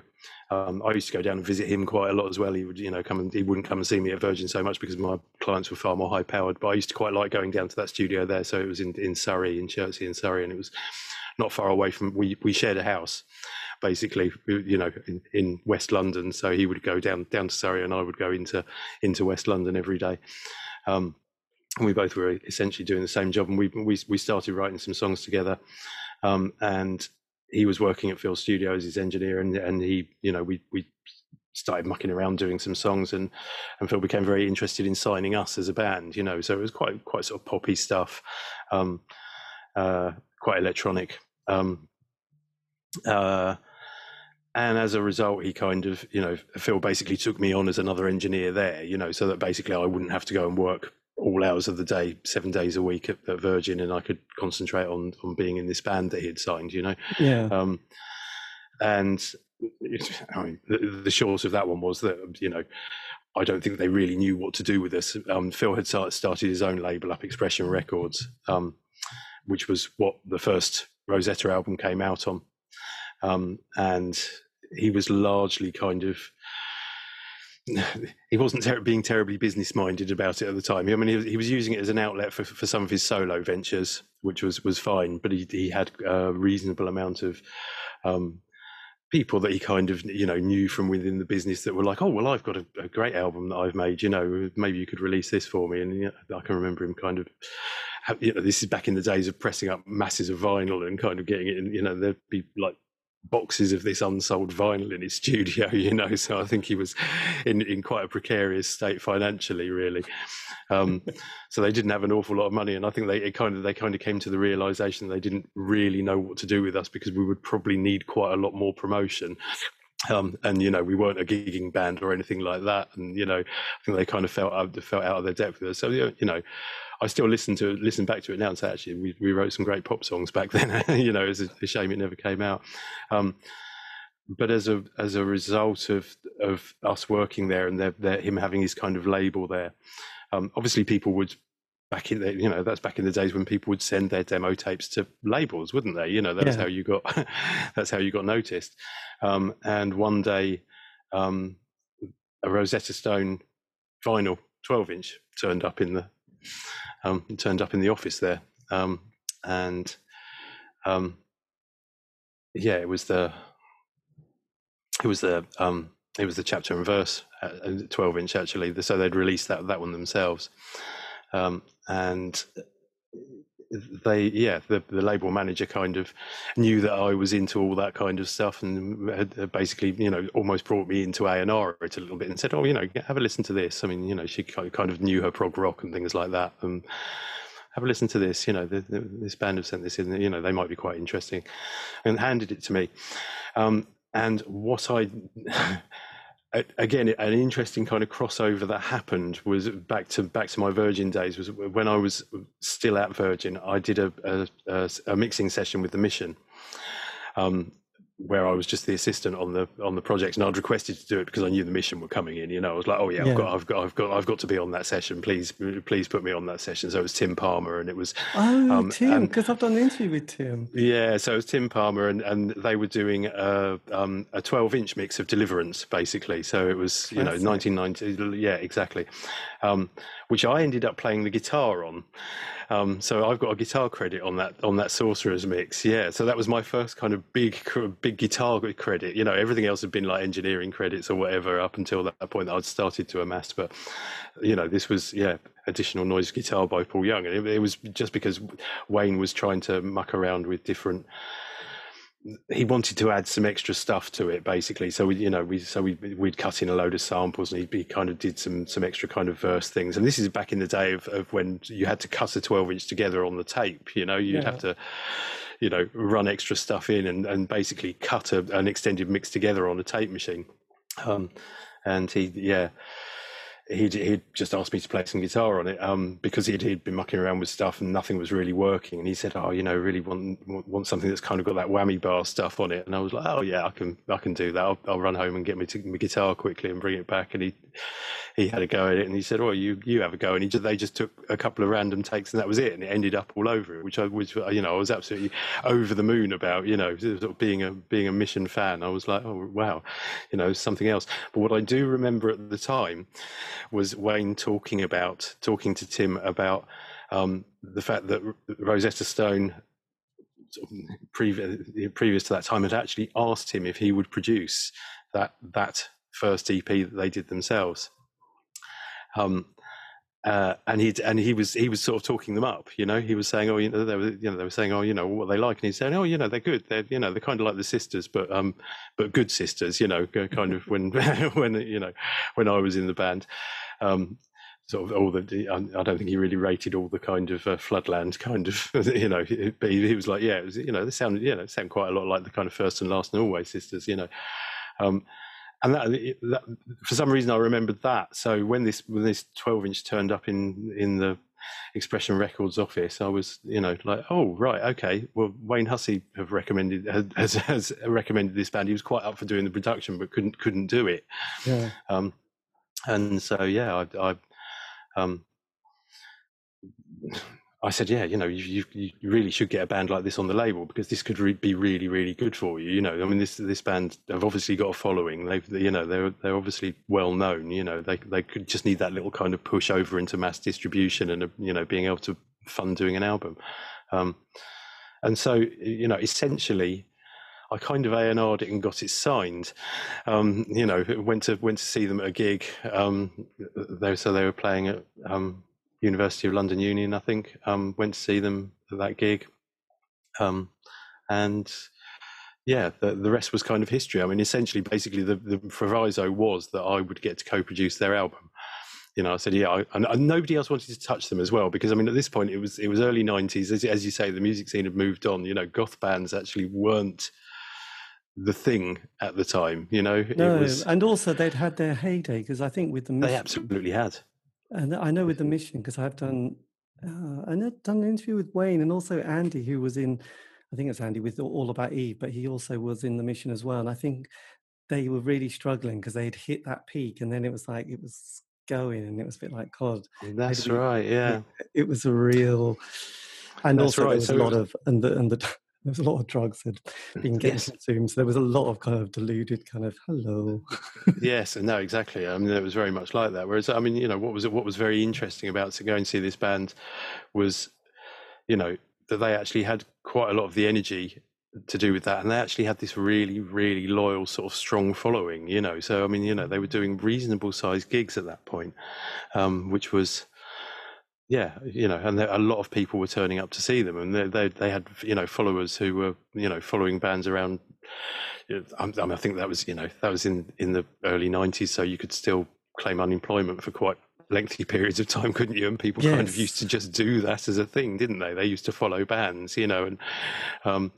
Speaker 3: Um, I used to go down and visit him quite a lot as well. He would you know come and he wouldn't come and see me at Virgin so much because my clients were far more high powered but I used to quite like going down to that studio there. So it was in, in Surrey in Chertsey in Surrey and it was not far away from we we shared a house basically you know in, in west london. So he would go down down to surrey and i would go into into west london every day. Um and we both were essentially doing the same job. And we we, we started writing some songs together. Um and he was working at phil studio as his engineer and and he you know we we started mucking around doing some songs. And and phil became very interested in signing us as a band you know. So it was quite quite sort of poppy stuff um uh quite electronic. Um uh and as a result he kind of you know phil basically took me on as another engineer there you know so that basically i wouldn't have to go and work all hours of the day seven days a week at, at virgin and i could concentrate on on being in this band that he had signed you know
Speaker 2: Yeah.
Speaker 3: um and it, i mean the, the short of that one was that you know I don't think they really knew what to do with us. Um, Phil had start, started his own label up, Expression Records, um, which was what the first Rosetta album came out on. Um, and he was largely kind of he wasn't ter- being terribly business minded about it at the time. I mean, he was, he was using it as an outlet for, for some of his solo ventures, which was was fine. But he he had a reasonable amount of um, people that he kind of you know knew from within the business that were like, oh well, I've got a, a great album that I've made. You know, maybe you could release this for me. And you know, I can remember him kind of. You know, this is back in the days of pressing up masses of vinyl and kind of getting it. in You know, there'd be like boxes of this unsold vinyl in his studio, you know. So I think he was in, in quite a precarious state financially, really. Um, so they didn't have an awful lot of money, and I think they kind of they kind of came to the realization they didn't really know what to do with us because we would probably need quite a lot more promotion. Um, and you know we weren't a gigging band or anything like that, and you know I think they kind of felt out, felt out of their depth with us. So you know I still listen to listen back to it now and say actually we, we wrote some great pop songs back then. you know, it's a, a, shame it never came out. Um, but as a as a result of of us working there and they're, they're, him having his kind of label there, um, obviously people would back in the, you know that's back in the days when people would send their demo tapes to labels, wouldn't they? You know that's yeah. how you got that's how you got noticed. Um, and one day, um, a Rosetta Stone vinyl 12 inch turned up in the um, turned up in the office there, um, and um, yeah, it was the it was the um, it was the chapter and verse, uh, twelve inch actually. So they'd released that that one themselves, um, and they yeah the, the label manager kind of knew that I was into all that kind of stuff and had basically you know almost brought me into A and R it a little bit and said oh you know have a listen to this. I mean you know she kind of knew her prog rock and things like that and have a listen to this you know the, the, this band have sent this in you know they might be quite interesting. And handed it to me. Um, and what I again an interesting kind of crossover that happened was back to back to my virgin days was when i was still at virgin i did a, a, a mixing session with the mission. Um, where I was just the assistant on the on the project, and I'd requested to do it because I knew the mission were coming in. You know, I was like, oh yeah, yeah. I've got I've got I've got I've got to be on that session. Please please put me on that session. So it was Tim Palmer, and it was
Speaker 2: oh um, Tim because I've done an interview with Tim.
Speaker 3: Yeah, so it was Tim Palmer, and and they were doing a um, a twelve inch mix of Deliverance basically. So it was you know nineteen ninety. Yeah, exactly. Um, which I ended up playing the guitar on. Um, so I've got a guitar credit on that on that Sorcerers mix. Yeah, so that was my first kind of big big guitar credit. You know, everything else had been like engineering credits or whatever up until that point that I'd started to amass. But you know, this was yeah additional noise guitar by Porl Young, and it, it was just because Wayne was trying to muck around with different he wanted to add some extra stuff to it basically. So we you know we so we we'd cut in a load of samples and he, he kind of did some some extra kind of verse things. And this is back in the day of, of when you had to cut a 12 inch together on the tape you know? You'd yeah. have to you know run extra stuff in and, and basically cut a, an extended mix together on a tape machine. Um, and he yeah he'd, he'd just asked me to play some guitar on it um, because he'd, he'd been mucking around with stuff and nothing was really working. And he said, "Oh, you know, really want want something that's kind of got that whammy bar stuff on it." And I was like, "Oh yeah, I can I can do that. I'll, I'll run home and get me to my guitar quickly and bring it back." And he he had a go at it and he said, "Well, you you have a go." And he just, they just took a couple of random takes and that was it. And it ended up all over it, which I which you know I was absolutely over the moon about. You know, sort of being a being a Mission fan, I was like, "Oh wow," you know, something else. But what I do remember at the time was Wayne talking about talking to Tim about um, the fact that Rosetta Stone previous, previous to that time had actually asked him if he would produce that that first EP that they did themselves. Um, uh, and he and he was he was sort of talking them up, you know. He was saying, "Oh, you know, they were you know they were saying, oh, you know, what they like," and he's saying, "Oh, you know, they're good. They're you know they're kind of like the sisters, but um, but good sisters, you know, kind of when when you know when I was in the band." Um, sort of all the I don't think he really rated all the kind of uh, floodland kind of you know but he, he was like yeah it was, you know they sounded you know sound quite a lot like the kind of first and last and always sisters you know um, and that, that, for some reason I remembered that. So when this when this 12 inch turned up in in the Expression Records office, I was you know like oh right okay well Wayne Hussey have recommended has, has recommended this band. He was quite up for doing the production but couldn't couldn't do it. Yeah. Um, and so yeah I, I um, I said, yeah, you know, you, you, you, really should get a band like this on the label because this could re- be really, really good for you. You know, I mean, this this band have obviously got a following. They've, you know, they're they're obviously well known. You know, they they could just need that little kind of push over into mass distribution and you know being able to fund doing an album. Um, and so, you know, essentially, I kind of A and R'd it and got it signed. Um, you know, went to went to see them at a gig. Um, they, so they were playing at um, University of London Union, I think. Um, went to see them at that gig, um, and yeah, the, the rest was kind of history. I mean, essentially, basically, the, the proviso was that I would get to co-produce their album. You know, I said, yeah, I, and, and, nobody else wanted to touch them as well because I mean, at this point, it was it was early '90s. As, as you say, the music scene had moved on. You know, goth bands actually weren't the thing at the time. You know,
Speaker 2: no, was, and also they'd had their heyday because I think with the
Speaker 3: they absolutely had.
Speaker 2: And I know with the mission because I've done uh, and I've done an interview with Wayne and also Andy, who was in I think it's Andy with All About Eve, but he also was in the mission as well. And I think they were really struggling because they had hit that peak and then it was like it was going and it was a bit like God.
Speaker 3: That's right, yeah.
Speaker 2: It, it, was a real and That's also right. there was so a lot of and the and the there was a lot of drugs had been getting yes. consumed. So there was a lot of kind of deluded kind of hello.
Speaker 3: yes, and no, exactly. I mean, it was very much like that. Whereas, I mean, you know, what was what was very interesting about to go and see this band was, you know, that they actually had quite a lot of the energy to do with that and they actually had this really really loyal sort of strong following you know so i mean you know they were doing reasonable sized gigs at that point um, which was yeah you know and there, a lot of people were turning up to see them and they, they, they had you know followers who were you know following bands around I, mean, I think that was you know that was in in the early 90s so you could still claim unemployment for quite lengthy periods of time, couldn't you? And people yes. kind of used to just do that as a thing, didn't they? They used to follow bands, you know, and um,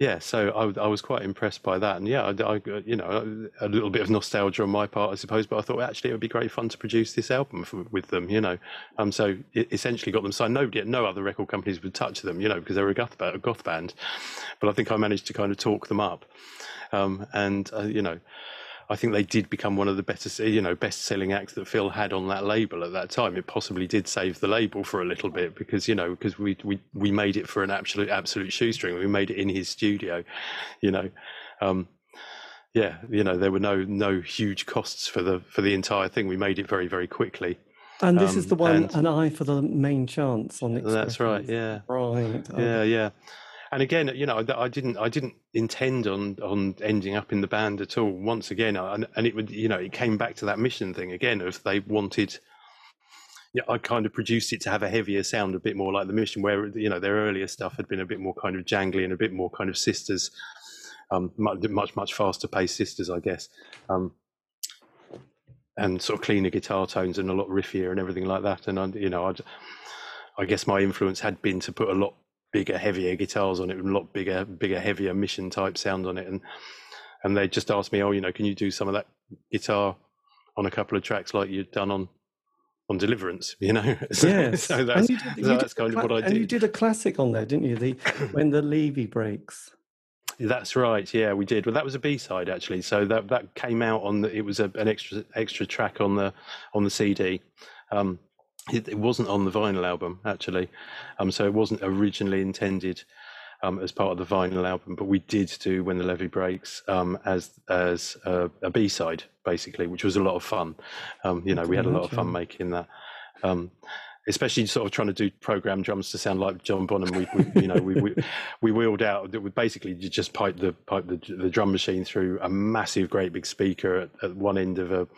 Speaker 3: yeah, so I, I, was quite impressed by that, and yeah, I, I, you know, a little bit of nostalgia on my part, I suppose. But I thought actually it would be great fun to produce this album for, with them, you know. Um, so it essentially got them signed. Nobody, no other record companies would touch them, you know, because they were a goth, a goth band. But I think I managed to kind of talk them up, um, and uh, you know. I think they did become one of the better, you know, best-selling acts that Phil had on that label at that time. It possibly did save the label for a little bit because you know because we we we made it for an absolute absolute shoestring. We made it in his studio, you know. Um, yeah, you know there were no no huge costs for the for the entire thing. We made it very very quickly.
Speaker 2: And this um, is the one, and, an eye for the main chance on it.
Speaker 3: That's right. Yeah.
Speaker 2: Right.
Speaker 3: Yeah, yeah and again, you know, I didn't, I didn't intend on on ending up in the band at all. Once again, and, it would, you know, it came back to that mission thing again. If they wanted, yeah, I kind of produced it to have a heavier sound, a bit more like the mission, where you know their earlier stuff had been a bit more kind of jangly and a bit more kind of sisters, um, much much, faster paced sisters, I guess. Um, and sort of cleaner guitar tones and a lot riffier and everything like that. And I, you know, I'd, I guess my influence had been to put a lot bigger, heavier guitars on it, and a lot bigger, bigger, heavier mission type sound on it, and and they just asked me, oh, you know, can you do some of that guitar on a couple of tracks like you'd done on on Deliverance, you know?
Speaker 2: so, yes.
Speaker 3: so that's, did, so that's kind of what I did.
Speaker 2: And you did a classic on there, didn't you? The when the Levee breaks.
Speaker 3: That's right. Yeah, we did. Well, that was a B side actually. So that that came out on the. It was a, an extra extra track on the on the CD. Um, it, it, wasn't on the vinyl album actually, um, so it wasn't originally intended um, as part of the vinyl album. But we did do "When the Levee Breaks" um, as as a, a B side basically, which was a lot of fun. Um, you know, we had a lot of fun making that. Especially sort of trying to do program drums to sound like John Bonham. We, we you know, we, we, we wheeled out. We basically just pipe the pipe the, the drum machine through a massive, great big speaker at, at one end of a,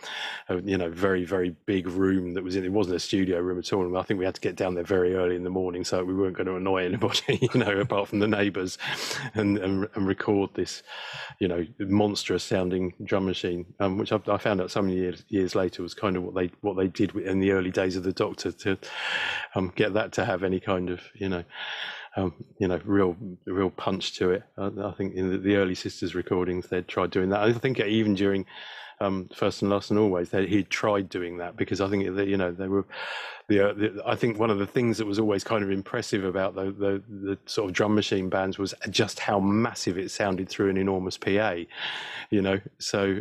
Speaker 3: a, you know very very big room that was in. It wasn't a studio room at all. And I think we had to get down there very early in the morning so we weren't going to annoy anybody, you know, apart from the neighbours, and, and, and record this, you know, monstrous sounding drum machine, um, which I, I, found out some years years later was kind of what they what they did in the early days of the Doctor to um, get that to have any kind of you know um, you know real real punch to it. I, I think in the, the, early Sisters recordings they'd tried doing that. I think even during um, First and Last and Always they, he'd tried doing that because I think that you know they were the, uh, the, I think one of the things that was always kind of impressive about the, the, the sort of drum machine bands was just how massive it sounded through an enormous PA, you know. So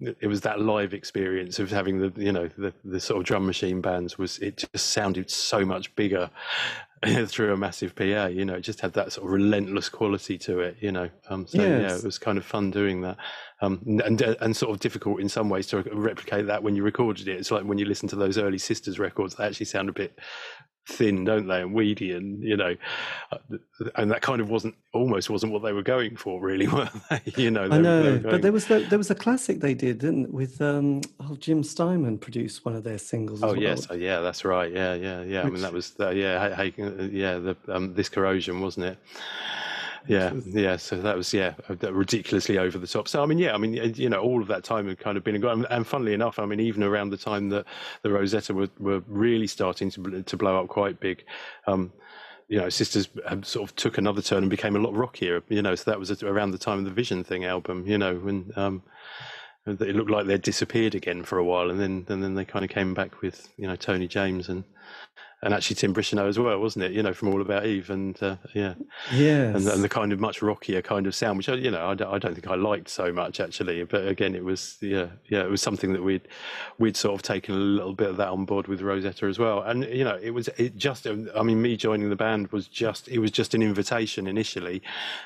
Speaker 3: it was that live experience of having the you know the, the sort of drum machine bands was it just sounded so much bigger through a massive PA you know it just had that sort of relentless quality to it you know um, so yes. yeah it was kind of fun doing that um, and and sort of difficult in some ways to replicate that when you recorded it it's like when you listen to those early sisters records they actually sound a bit thin, don't they, and weedy, and you know, uh, and that kind of wasn't almost wasn't what they were going for, really, were they? You know,
Speaker 2: I know, but there was the, there was a classic they did, didn't with um, oh, Jim Steinman produced one of their singles.
Speaker 3: Oh
Speaker 2: well.
Speaker 3: yes, oh, yeah, that's right, yeah, yeah, yeah. Which, I mean, that was yeah, yeah, the um, this corrosion, wasn't it? Yeah, yeah. So that was yeah, ridiculously over the top. So I mean, yeah, I mean, you know, all of that time had kind of been and, and funnily enough, I mean, even around the time that the Rosetta were, were really starting to to blow up quite big. Um, you know, Sisters sort of took another turn and became a lot rockier. You know, so that was around the time of the Vision Thing album. You know, when um, it looked like they'd disappeared again for a while, and then and then they kind of came back with you know Tony James and and actually Tim Bricheno as well, wasn't it? You know, from All About Eve, and uh, yeah,
Speaker 2: yeah,
Speaker 3: and, and, the kind of much rockier kind of sound, which you know I don't, I don't think I liked so much actually. But again, it was yeah, yeah, it was something that we'd we'd sort of taken a little bit of that on board with Rosetta as well. And you know, it was it just I mean, me joining the band was just it was just an invitation initially,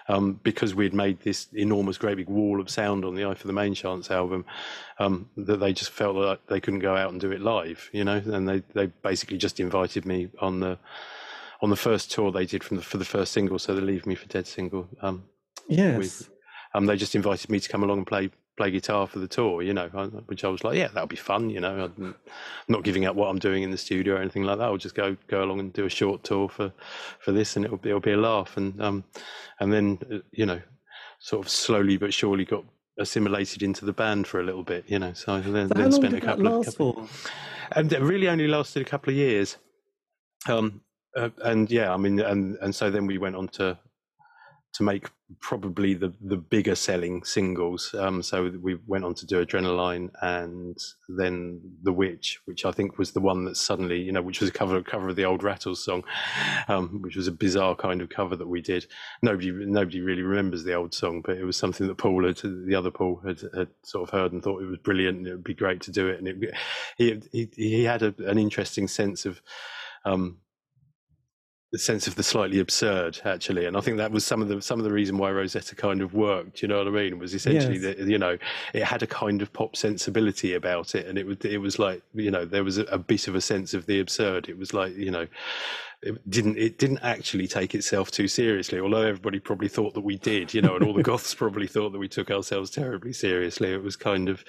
Speaker 3: um, because we'd made this enormous, great big wall of sound on the Eye for the Main Chance album, um, that they just felt like they couldn't go out and do it live, you know, and they they basically just invited me on the on the first tour they did from the, for the first single, so the "Leave Me for Dead" single. Um,
Speaker 2: yes, with,
Speaker 3: um, they just invited me to come along and play play guitar for the tour, you know, which I was like, yeah, that'll be fun, you know. I'm not giving up what I'm doing in the studio or anything like that. I'll just go go along and do a short tour for for this, and it'll be it'll be a laugh. And um, and then uh, you know, sort of slowly but surely got assimilated into the band for a little bit, you know. So then,
Speaker 2: so
Speaker 3: then spent
Speaker 2: a
Speaker 3: couple
Speaker 2: of
Speaker 3: couple, and it really only lasted a couple of years. Um, uh, and yeah, I mean, and and so then we went on to to make probably the the bigger selling singles. Um, so we went on to do Adrenaline and then The Witch, which I think was the one that suddenly, you know, which was a cover cover of the old Rattles song, um, which was a bizarre kind of cover that we did. Nobody nobody really remembers the old song, but it was something that Porl had, the other Porl had, had sort of heard and thought it was brilliant and it would be great to do it. And it, he he, he had a, an interesting sense of um, the sense of the slightly absurd actually. And i think that was some of the some of the reason why rosetta kind of worked you know what i mean? Was essentially yes. that you know it had a kind of pop sensibility about it. And it was it was like you know there was a, a bit of a sense of the absurd. It was like you know it didn't it didn't actually take itself too seriously although everybody probably thought that we did you know and all the goths probably thought that we took ourselves terribly seriously it was kind of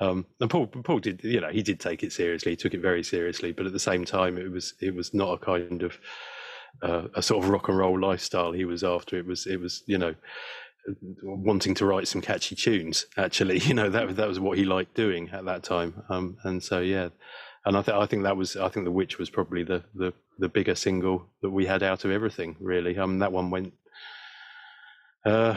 Speaker 3: um, and porl porl did you know he did take it seriously he took it very seriously but at the same time it was it was not a kind of uh, a sort of rock and roll lifestyle he was after. It was it was you know wanting to write some catchy tunes. Actually, you know that that was what he liked doing at that time. Um, and so yeah, and I think I think that was I think the Witch was probably the the the bigger single that we had out of everything. Really, um, that one went. Uh,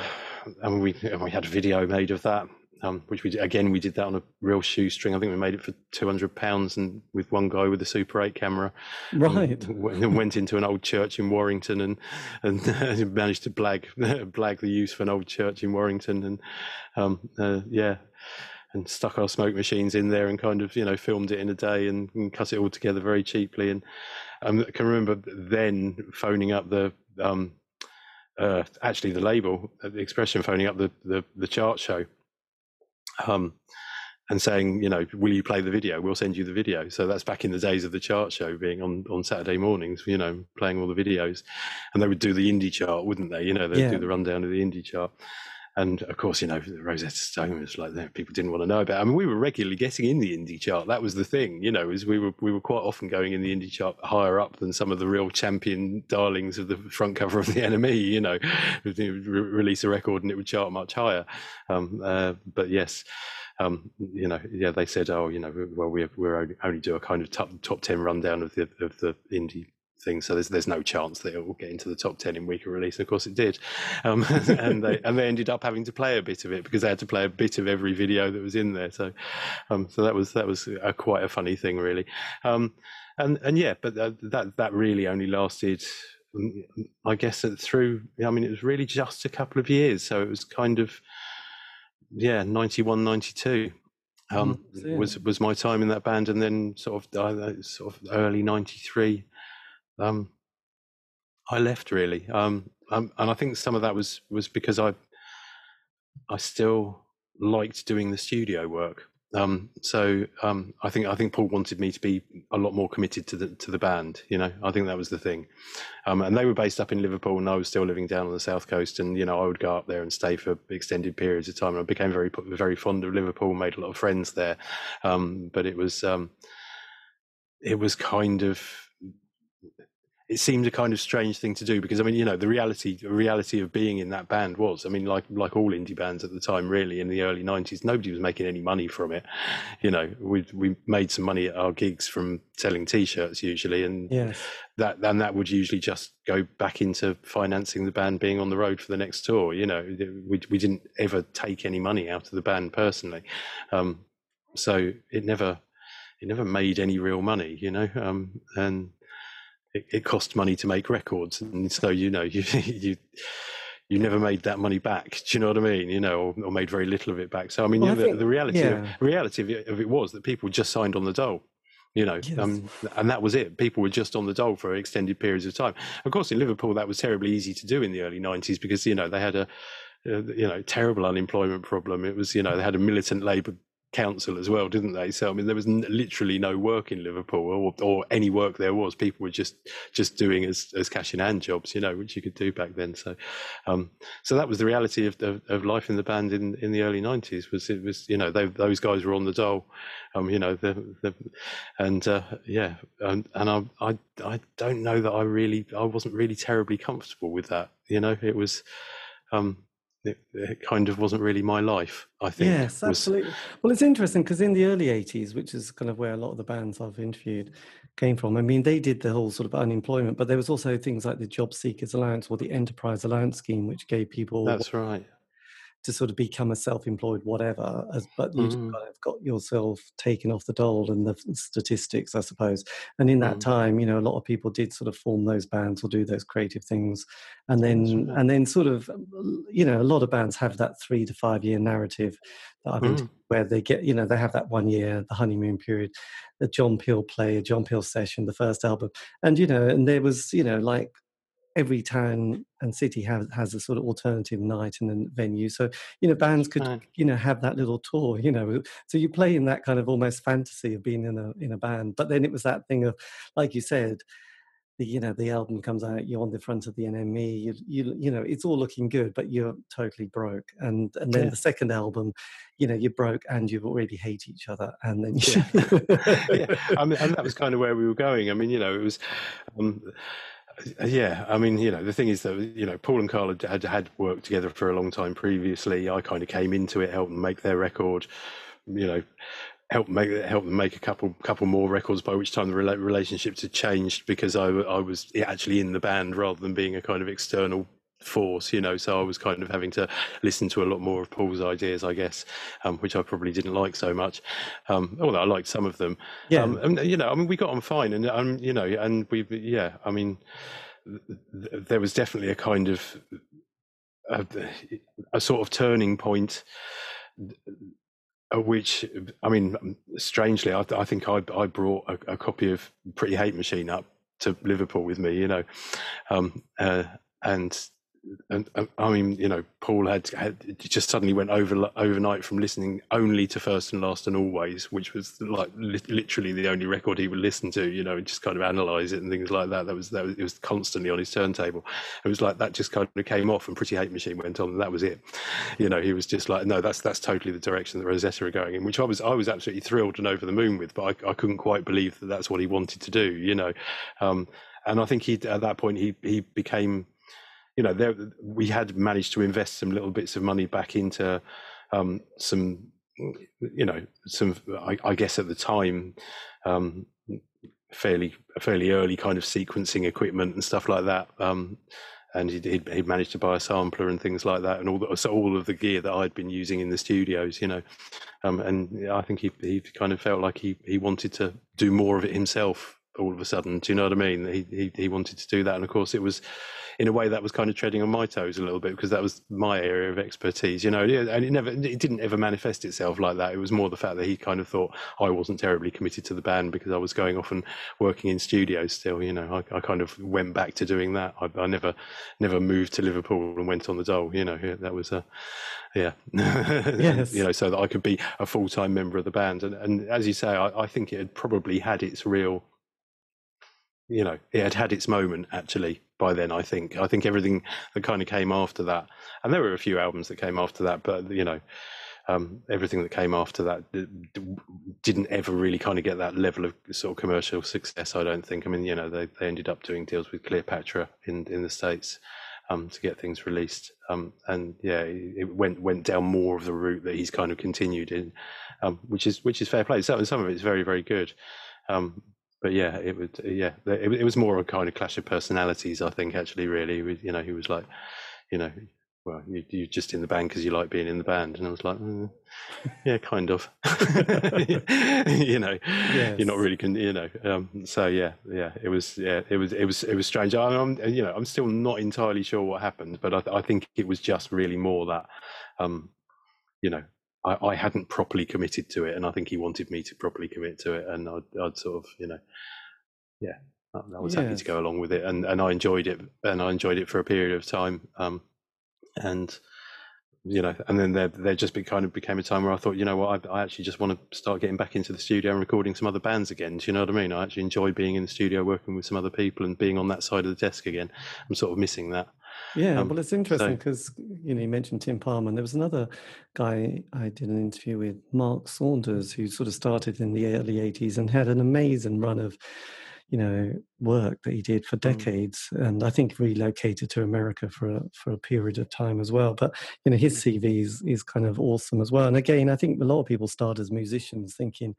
Speaker 3: and we we had a video made of that um, which we again we did that on a real shoestring. I think we made it for two hundred pounds, and with one guy with a Super Eight camera,
Speaker 2: right?
Speaker 3: And went into an old church in Warrington and and managed to blag blag the use for an old church in Warrington, and um, uh, yeah. And stuck our smoke machines in there and kind of, you know, filmed it in a day and, and cut it all together very cheaply. And um, I can remember then phoning up the um, uh, actually the label, the expression phoning up the, the, the chart show um, and saying, you know, will you play the video? We'll send you the video. So that's back in the days of the chart show being on, on Saturday mornings, you know, playing all the videos. And they would do the indie chart, wouldn't they? You know, they'd yeah. do the rundown of the indie chart. And of course, you know, Rosetta Stone was like that. People didn't want to know about. It. I mean, we were regularly getting in the indie chart. That was the thing, you know, is we were we were quite often going in the indie chart higher up than some of the real champion darlings of the front cover of the NME. You know, release a record and it would chart much higher. Um, uh, but yes. Um, you know, yeah, they said, oh, you know, well, we we're only, only do a kind of top, top ten rundown of the of the indie thing. So there's there's no chance that it will get into the top ten in week of release. And of course, it did, um, and they and they ended up having to play a bit of it because they had to play a bit of every video that was in there. So, um, so that was that was a, quite a funny thing, really. Um, and and yeah, but that that really only lasted. Mm, I guess through, I mean, it was really just a couple of years. So it was kind of, yeah, 91, 92. Um, mm, was was my time in that band, and then sort of uh, sort of early '93 um, I left really, um, um, and I think some of that was was because I I still liked doing the studio work. Um, so um, I think I think Porl wanted me to be a lot more committed to the to the band. You know, I think that was the thing. Um, and they were based up in Liverpool, and I was still living down on the south coast. And you know, I would go up there and stay for extended periods of time. And I became very very fond of Liverpool, made a lot of friends there. Um, but it was um, it was kind of it seemed a kind of strange thing to do because I mean, you know, the reality the reality of being in that band was, I mean, like like all indie bands at the time, really in the early '90s, nobody was making any money from it. You know, we we made some money at our gigs from selling T-shirts usually, and
Speaker 2: yes.
Speaker 3: that and that would usually just go back into financing the band being on the road for the next tour. You know, we we didn't ever take any money out of the band personally, um, so it never it never made any real money. You know, um, and it, it cost money to make records, and so you know you you you never made that money back. Do you know what I mean? You know, or, or made very little of it back. So I mean, well, you know, I think, the, the, reality yeah. of, reality of it, of it, was that people just signed on the dole. You know, yes. um, and that was it. People were just on the dole for extended periods of time. Of course, in Liverpool, that was terribly easy to do in the early '90s because you know they had a you know terrible unemployment problem. It was you know they had a militant Labour council as well, didn't they? So I mean, there was n- literally no work in Liverpool, or, or any work there was. People were just just doing as as cash in hand jobs, you know, which you could do back then. So, um, so that was the reality of, of, of life in the band in in the early nineties. Was it was you know they, those guys were on the dole, um, you know, the, the and uh, yeah, and, and I, I I don't know that I really I wasn't really terribly comfortable with that. You know, it was. Um, it, it, kind of wasn't really my life. I think.
Speaker 2: Yes, absolutely. Well, it's interesting because in the early '80s, which is kind of where a lot of the bands I've interviewed came from. I mean, they did the whole sort of unemployment, but there was also things like the Job Seekers Allowance or the Enterprise Allowance Scheme, which gave people.
Speaker 3: That's right
Speaker 2: to sort of become a self-employed whatever as, but you mm. kind of got yourself taken off the dole and the statistics i suppose and in that mm. time you know a lot of people did sort of form those bands or do those creative things and then and then sort of you know a lot of bands have that three to five year narrative that i've mm. where they get you know they have that one year the honeymoon period the john peel play a john peel session the first album and you know and there was you know like every town and city has has a sort of alternative night and a venue. So you know, bands could right. you know have that little tour. You know, so you play in that kind of almost fantasy of being in a in a band. But then it was that thing of, like you said, the you know the album comes out, you're on the front of the NME, you you you know it's all looking good, but you're totally broke. And and then yeah. the second album, you know, you're broke and you already hate each other, and then
Speaker 3: yeah. yeah. I mean, and that was kind of where we were going. I mean, you know, it was. Um, yeah, I mean, you know, the thing is that you know, Porl and Karl had, had, worked together for a long time previously. I kind of came into it, helped them make their record, you know, helped make help them make a couple couple more records. By which time the relationships had changed because I I was actually in the band rather than being a kind of external force, you know. So I was kind of having to listen to a lot more of Porl's ideas, I guess, um, which I probably didn't like so much. Um, although I liked some of them.
Speaker 2: Yeah.
Speaker 3: Um, and you know, I mean, we got on fine, and um, you know, and we, yeah, I mean, th- there was definitely a kind of a, a sort of turning point. Which I mean, strangely, I, I think I, I brought a, a, copy of Pretty Hate Machine up to Liverpool with me, you know, um, uh, and and, I mean, you know, Porl had, had just suddenly went over overnight from listening only to First and Last and Always, which was like li- literally the only record he would listen to. You know, and just kind of analyze it and things like that. That was that was, it was constantly on his turntable. It was like that just kind of came off, and Pretty Hate Machine went on, and that was it. You know, he was just like, no, that's that's totally the direction that Rosetta are going in, which I was I was absolutely thrilled and over the moon with, but I, I couldn't quite believe that that's what he wanted to do. You know. Um, and I think he at that point he he became you know, there we had managed to invest some little bits of money back into um, some, you know, some. I, I guess at the time, um, fairly fairly early kind of sequencing equipment and stuff like that. Um, and he'd, he'd, managed to buy a sampler and things like that, and all the, so all of the gear that I'd been using in the studios, you know. Um, and I think he he kind of felt like he he wanted to do more of it himself all of a sudden. Do you know what I mean? He he, he wanted to do that, and of course it was in a way that was kind of treading on my toes a little bit because that was my area of expertise, you know. And it never, it didn't ever manifest itself like that. It was more the fact that he kind of thought I wasn't terribly committed to the band because I was going off and working in studios still. You know, I, I kind of went back to doing that. I, I, never, never moved to Liverpool and went on the dole. You know, that was a, yeah,
Speaker 2: yes.
Speaker 3: you know, so that I could be a full time member of the band. And, and as you say, I, I think it had probably had its real you know, it had had its moment actually by then. I think. I think everything that kind of came after that, and there were a few albums that came after that, but you know, um, everything that came after that didn't ever really kind of get that level of sort of commercial success. I don't think. I mean, you know, they, they ended up doing deals with Cleopatra in in the states um, to get things released, um, and yeah, it went went down more of the route that he's kind of continued in, um, which is which is fair play. Some some of it is very very good. Um, but yeah, it would. Yeah, it, it was more a kind of clash of personalities. I think actually, really, you know, he was like, you know, well, you, you're just in the band because you like being in the band. And I was like, mm, yeah, kind of. you know, yes. you're not really, con- you know. Um, so yeah, yeah, it was, yeah, it was, it was, it was strange. I, am you know, I'm still not entirely sure what happened, but I, I think it was just really more that, um, you know, I, I, hadn't properly committed to it, and I think he wanted me to properly commit to it, and I'd, I'd sort of, you know, yeah, I, I was yes. happy to go along with it, and and I enjoyed it, and I enjoyed it for a period of time. Um, and you know, and then there there just be, kind of became a time where I thought, you know what, I, I, actually just want to start getting back into the studio and recording some other bands again. Do you know what I mean? I actually enjoy being in the studio, working with some other people, and being on that side of the desk again. I'm sort of missing that.
Speaker 2: Yeah, um, well, it's interesting because so, you know you mentioned Tim Palmer, and there was another guy I did an interview with, Mark Saunders, who sort of started in the early '80s and had an amazing run of you know work that he did for mm. decades and i think relocated to america for a, for a period of time as well but you know his mm. cv is, is kind of awesome as well and again i think a lot of people start as musicians thinking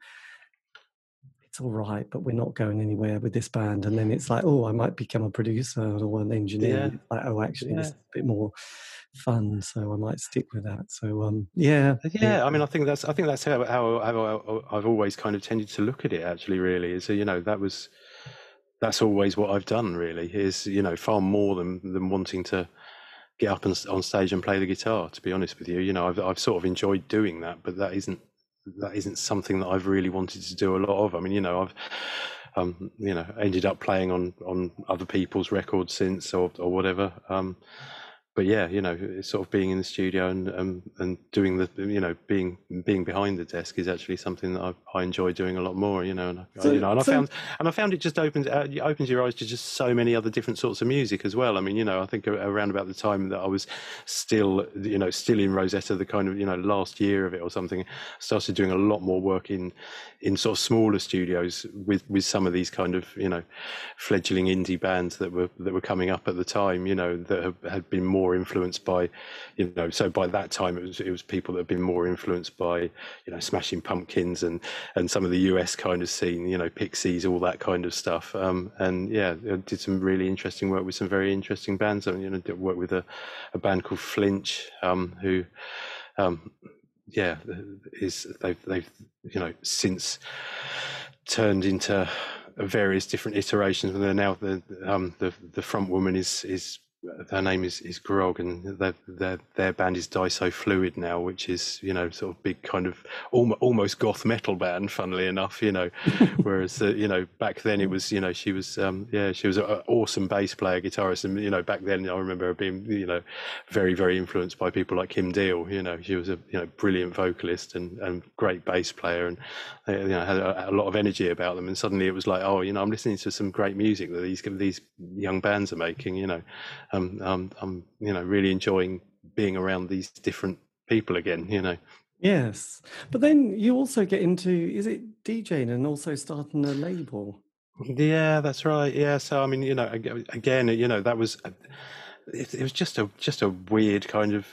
Speaker 2: it's all right but we're not going anywhere with this band and then it's like oh i might become a producer or an engineer yeah. like oh actually yeah. it's a bit more fun so i might stick with that so um yeah
Speaker 3: yeah i mean i think that's i think that's how, how, how i've always kind of tended to look at it actually really is so you know that was that's always what I've done. Really, is you know far more than than wanting to get up and, on stage and play the guitar. To be honest with you, you know I've I've sort of enjoyed doing that, but that isn't that isn't something that I've really wanted to do a lot of. I mean, you know, I've um, you know ended up playing on on other people's records since or or whatever. Um, but yeah, you know, sort of being in the studio and um, and doing the, you know, being being behind the desk is actually something that I, I enjoy doing a lot more. You know, and I, so, you know, and I found and I found it just opens uh, opens your eyes to just so many other different sorts of music as well. I mean, you know, I think around about the time that I was still, you know, still in Rosetta, the kind of you know last year of it or something, started doing a lot more work in in sort of smaller studios with with some of these kind of you know fledgling indie bands that were that were coming up at the time. You know, that have, had been more more influenced by, you know, so by that time it was it was people that had been more influenced by, you know, Smashing Pumpkins and and some of the US kind of scene, you know, Pixies, all that kind of stuff. Um, and yeah, did some really interesting work with some very interesting bands. I mean, you know, did work with a, a band called Flinch, um, who, um, yeah, is they've they've you know since turned into various different iterations. And they're now the um, the the front woman is is their name is, is Grog, and their, their their band is Die So Fluid now, which is you know sort of big kind of almost goth metal band. Funnily enough, you know, whereas uh, you know back then it was you know she was um, yeah she was an awesome bass player, guitarist, and you know back then I remember her being you know very very influenced by people like Kim Deal. You know she was a you know brilliant vocalist and, and great bass player, and they, you know had a, a lot of energy about them. And suddenly it was like oh you know I'm listening to some great music that these these young bands are making. You know um, um, I'm you know really enjoying being around these different people again. You know.
Speaker 2: Yes, but then you also get into is it DJing and also starting a label.
Speaker 3: Yeah, that's right. Yeah, so I mean, you know, again, you know, that was it, it was just a just a weird kind of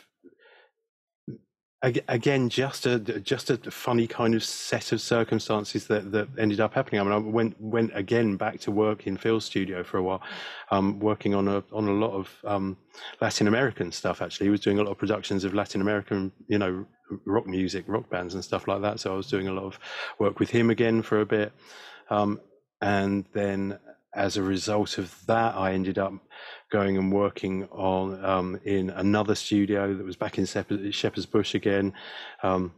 Speaker 3: again just a just a funny kind of set of circumstances that that ended up happening. I mean i went went again back to work in phil's studio for a while um, working on a on a lot of um, latin american stuff actually. He was doing a lot of productions of latin american you know rock music rock bands and stuff like that. So i was doing a lot of work with him again for a bit. Um, and then as a result of that i ended up going and working on um, in another studio that was back in Shepherd's Bush again. Um,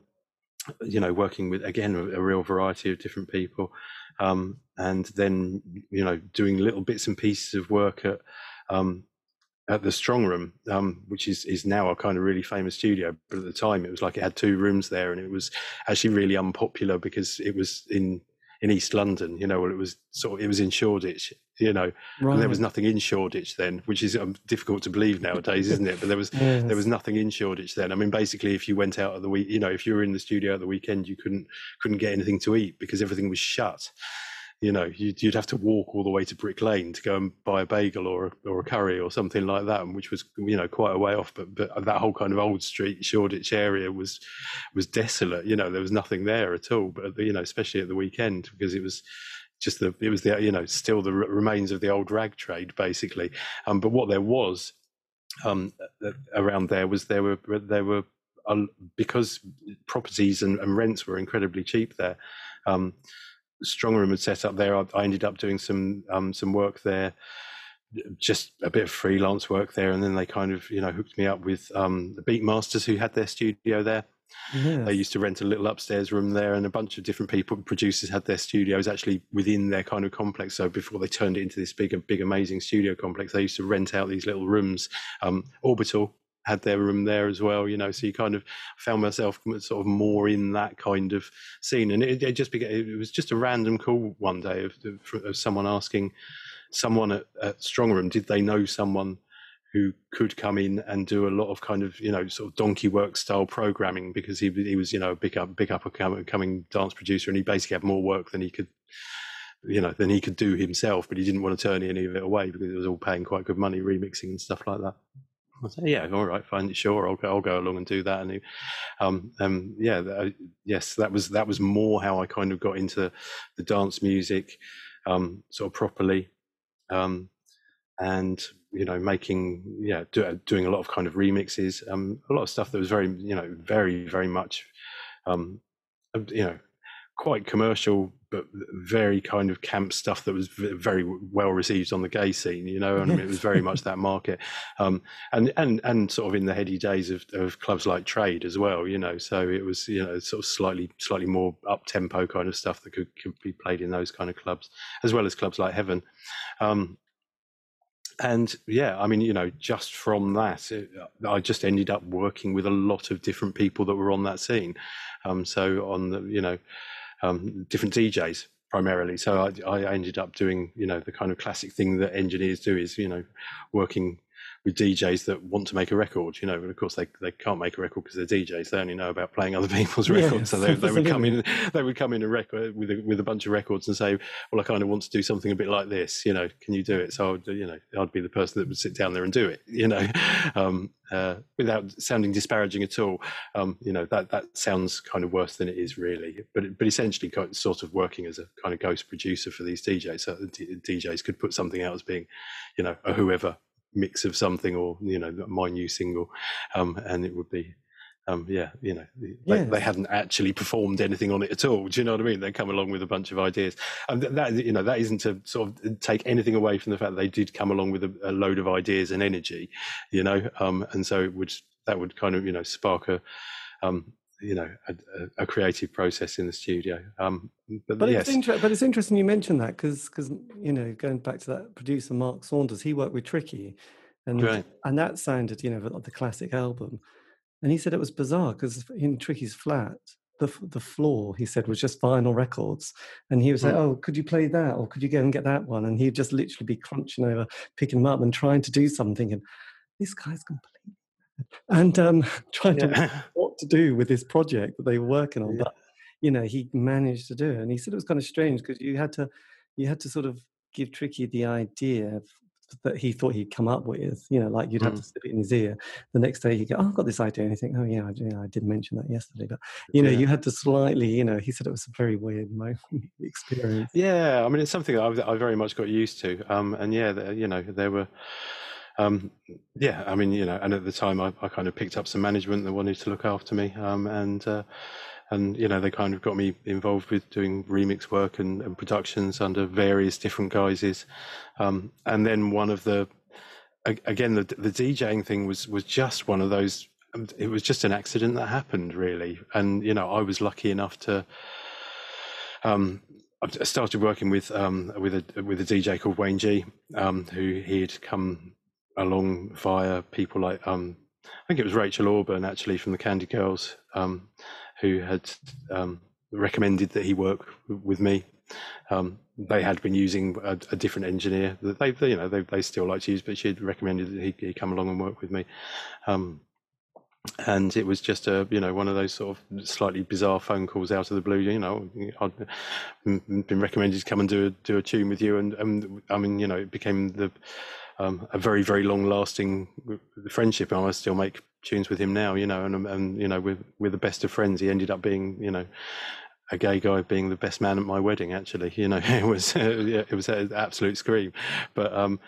Speaker 3: you know, working with again a, real variety of different people, um, and then you know doing little bits and pieces of work at um, at the Strongroom, um, which is is now a kind of really famous studio. But at the time, it was like it had two rooms there, and it was actually really unpopular because it was in in East London. You know, well, it was sort of it was in Shoreditch, you know. Right. And there was nothing in Shoreditch then, which is um, difficult to believe nowadays, isn't it? But there was yes. there was nothing in Shoreditch then. I mean, basically, if you went out at the week, you know, if you were in the studio at the weekend, you couldn't couldn't get anything to eat because everything was shut you know, you'd, you'd, have to walk all the way to Brick Lane to go and buy a bagel or a, or a curry or something like that, which was you know quite a way off. But but that whole kind of old street Shoreditch area was was desolate. You know, there was nothing there at all. But you know, especially at the weekend because it was just the it was the you know still the remains of the old rag trade basically. Um, but what there was um, around there was there were there were because properties and, and, rents were incredibly cheap there. Um, Strongroom had set up there. I, I ended up doing some um, some work there, just a bit of freelance work there, and then they kind of you know hooked me up with um, the Beatmasters who had their studio there. Yes. They used to rent a little upstairs room there, and a bunch of different people, producers, had their studios actually within their kind of complex. So before they turned it into this big, big, amazing studio complex, they used to rent out these little rooms. Um, Orbital had their room there as well, you know. So you kind of found myself sort of more in that kind of scene, and it, it just became, it was just a random call one day of, of someone asking someone at, at Strongroom, did they know someone who could come in and do a lot of kind of you know sort of donkey work style programming because he he was you know a big up big up coming dance producer and he basically had more work than he could you know than he could do himself but he didn't want to turn any of it away because it was all paying quite good money remixing and stuff like that I say, yeah, all right, fine, sure, I'll go, I'll go along and do that. And um, um, yeah, uh, yes, that was that was more how I kind of got into the dance music, um, sort of properly, um, and you know, making yeah, do, doing a lot of kind of remixes, um, a lot of stuff that was very you know, very very much, um, you know, quite commercial but very kind of camp stuff that was very well received on the gay scene you know and I mean, it was very much that market um, and and and sort of in the heady days of, of clubs like trade as well you know so it was you know sort of slightly slightly more up tempo kind of stuff that could, could be played in those kind of clubs as well as clubs like heaven um, and yeah i mean you know just from that it, i just ended up working with a lot of different people that were on that scene um, so on the you know um, different DJs primarily. So I, I, ended up doing, you know, the kind of classic thing that engineers do is, you know, working with DJs that want to make a record, you know, and of course they, they can't make a record because they're DJs. They only know about playing other people's records. Yes, so they, they would come in, they would come in a record with a, with a bunch of records and say, well, I kind of want to do something a bit like this, you know, can you do it? So, I'd, you know, I'd be the person that would sit down there and do it, you know, um, uh, without sounding disparaging at all. Um, you know, that, that sounds kind of worse than it is really, but, but essentially sort of working as a kind of ghost producer for these DJs. So the DJs could put something out as being, you know, a whoever mix of something or you know my new single um, and it would be um, yeah you know they, yes. they, hadn't actually performed anything on it at all. Do you know what i mean? They come along with a bunch of ideas. And that you know that isn't to sort of take anything away from the fact that they did come along with a, a load of ideas and energy you know? Um, and so it would that would kind of you know spark a um, you know a, a, creative process in the studio. Um,
Speaker 2: but, but yes. it's inter- but it's interesting you mentioned that because because you know going back to that producer Mark Saunders, he worked with Tricky, and right. and that sounded you know like the classic album, and he said it was bizarre because in Tricky's flat. The, the floor he said was just vinyl records and he was like mm. oh could you play that or could you go and get that one and he'd just literally be crunching over picking them up and trying to do something and this guy's completely and um, trying yeah. to what to do with this project that they were working on. Yeah. But you know, he managed to do it, and he said it was kind of strange because you had to you had to sort of give Tricky the idea that he thought he'd come up with. You know, like you'd have to mm. slip it in his ear. The next day he'd go, "Oh, I've got this idea," and you think, "Oh yeah, I, yeah, I did mention that yesterday." But you know, yeah. you had to slightly. You know, he said it was a very weird moment experience.
Speaker 3: Yeah, I mean, it's something that I, I very much got used to. Um, and yeah, you know, there were um, yeah, I mean, you know, and at the time I, I, kind of picked up some management that wanted to look after me, um, and uh, and you know they kind of got me involved with doing remix work and, and productions under various different guises, um, and then one of the again the the DJing thing was was just one of those. Um, it was just an accident that happened, really, and you know I was lucky enough to. Um, I started working with um, with a with a DJ called Wayne G, um, who he'd come along via people like um, I think it was Rachel Auburn actually from the Candy Girls um, who had um, recommended that he work with me. Um, they had been using a, a, different engineer that they, you know, they, they still like to use, but she had recommended that he, he come along and work with me. Um, and it was just a you know one of those sort of slightly bizarre phone calls out of the blue. You know, I'd been recommended to come and do a, do a tune with you, and, and I mean, you know, it became the um, a very very long lasting friendship, and I still make tunes with him now. You know, and and you know, we're we're the best of friends. He ended up being you know a gay guy being the best man at my wedding. Actually, you know, it was it was an absolute scream, but um,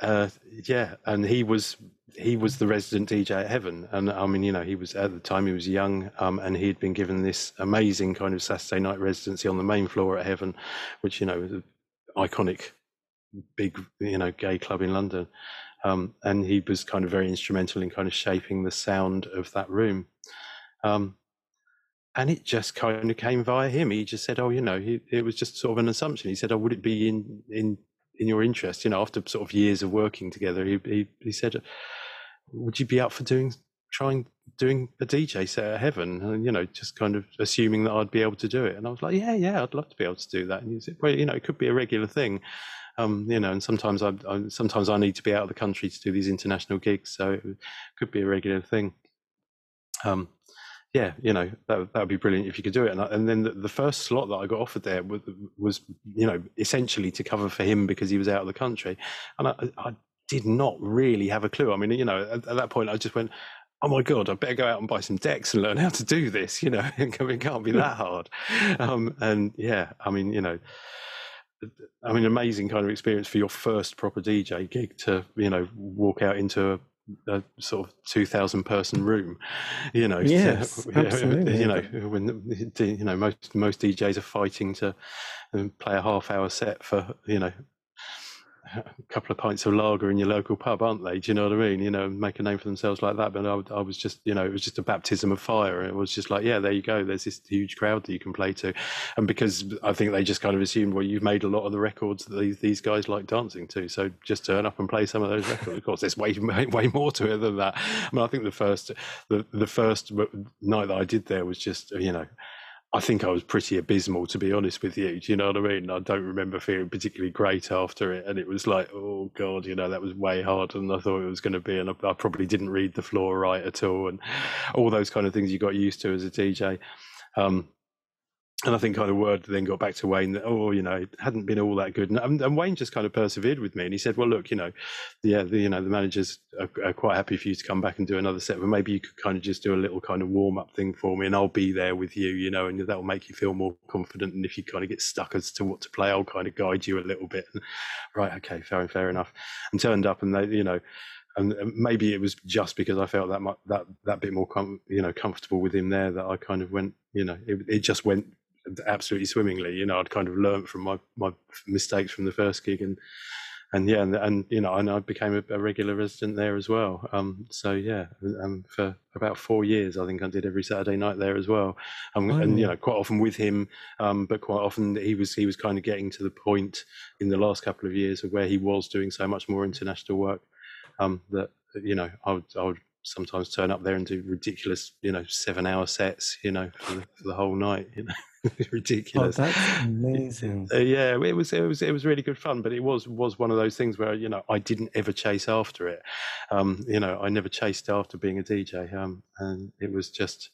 Speaker 3: uh, yeah, and he was he was the resident DJ at Heaven, and I mean, you know, he was at the time he was young, um, and he had been given this amazing kind of Saturday night residency on the main floor at Heaven, which you know iconic, big you know gay club in London, um, and he was kind of very instrumental in kind of shaping the sound of that room. Um, and it just kind of came via him. He just said, "Oh, you know," he, it was just sort of an assumption. He said, "Oh, would it be in in in your interest?" You know, after sort of years of working together, he he, he said, would you be up for doing trying doing a DJ set at Heaven? And you know, just kind of assuming that I'd be able to do it. And I was like, yeah, yeah, I'd love to be able to do that. And he said, well, you know, it could be a regular thing. Um, you know, and sometimes I, I, sometimes I need to be out of the country to do these international gigs, so it could be a regular thing. Um, yeah, you know, that that would be brilliant if you could do it. And, and then the, the, first slot that I got offered there was, was, you know, essentially to cover for him because he was out of the country, and I, I did not really have a clue. I mean, you know, at, at, that point, I just went, "Oh my god, I better go out and buy some decks and learn how to do this." You know, it can't be that hard. Um, and yeah, I mean, you know, I mean, amazing kind of experience for your first proper DJ gig to you know walk out into a a sort of 2000 person room you know
Speaker 2: yes, to, absolutely.
Speaker 3: you know when you know most most DJs are fighting to um, play a half hour set for you know a couple of pints of lager in your local pub, aren't they? Do you know what I mean? You know, make a name for themselves like that. But I, I, was just, you know, it was just a baptism of fire. It was just like, yeah, there you go. There's this huge crowd that you can play to, and because I think they just kind of assumed, well, you've made a lot of the records that these, these guys like dancing to, so just turn up and play some of those records. Of course, there's way way more to it than that. I mean, I think the first the the first night that I did there was just, you know. I think I was pretty abysmal, to be honest with you. Do you know what I mean? I don't remember feeling particularly great after it. And it was like, oh, God, you know, that was way harder than I thought it was going to be. And I, I probably didn't read the floor right at all. And all those kind of things you got used to as a DJ. Um, and I think kind of word then got back to Wayne that oh you know it hadn't been all that good. And, and, Wayne just kind of persevered with me and he said well look you know yeah uh, the, you know the managers are, are, quite happy for you to come back and do another set but maybe you could kind of just do a little kind of warm up thing for me and I'll be there with you you know and that will make you feel more confident and if you kind of get stuck as to what to play I'll kind of guide you a little bit. And, right okay fair and fair enough. And turned up and they you know and maybe it was just because I felt that much, that that bit more com- you know comfortable with him there that I kind of went you know it, it just went absolutely swimmingly. You know, I'd kind of learned from my, my mistakes from the first gig, and and yeah, and, and you know, and I became a, a regular resident there as well. Um, so yeah, um, for about four years, I think I did every Saturday night there as well, um, oh, and you know, quite often with him, um, but quite often he was he was kind of getting to the point in the last couple of years of where he was doing so much more international work um, that you know I would I would sometimes turn up there and do ridiculous, you know, seven hour sets, you know, for the, for the whole night, you know. ridiculous.
Speaker 2: Oh, that's amazing.
Speaker 3: Yeah, it was it was it was really good fun, but it was was one of those things where you know I didn't ever chase after it. Um, you know, I never chased after being a DJ, um, and it was just,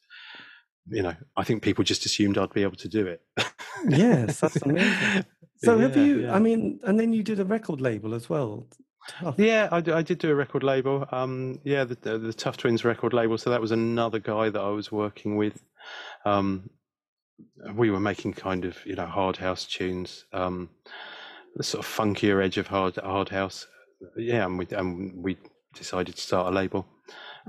Speaker 3: you know, I think people just assumed I'd be able to do it.
Speaker 2: yes, that's amazing. So yeah, have you? Yeah. I mean, and then you did a record label as well.
Speaker 3: Tough. Yeah, I, I, did do a record label. Um, yeah, the, the, the, Tough Twins record label. So that was another guy that I was working with. Um, we were making kind of you know hard house tunes, um, the sort of funkier edge of hard hard house. Yeah, and we and we decided to start a label.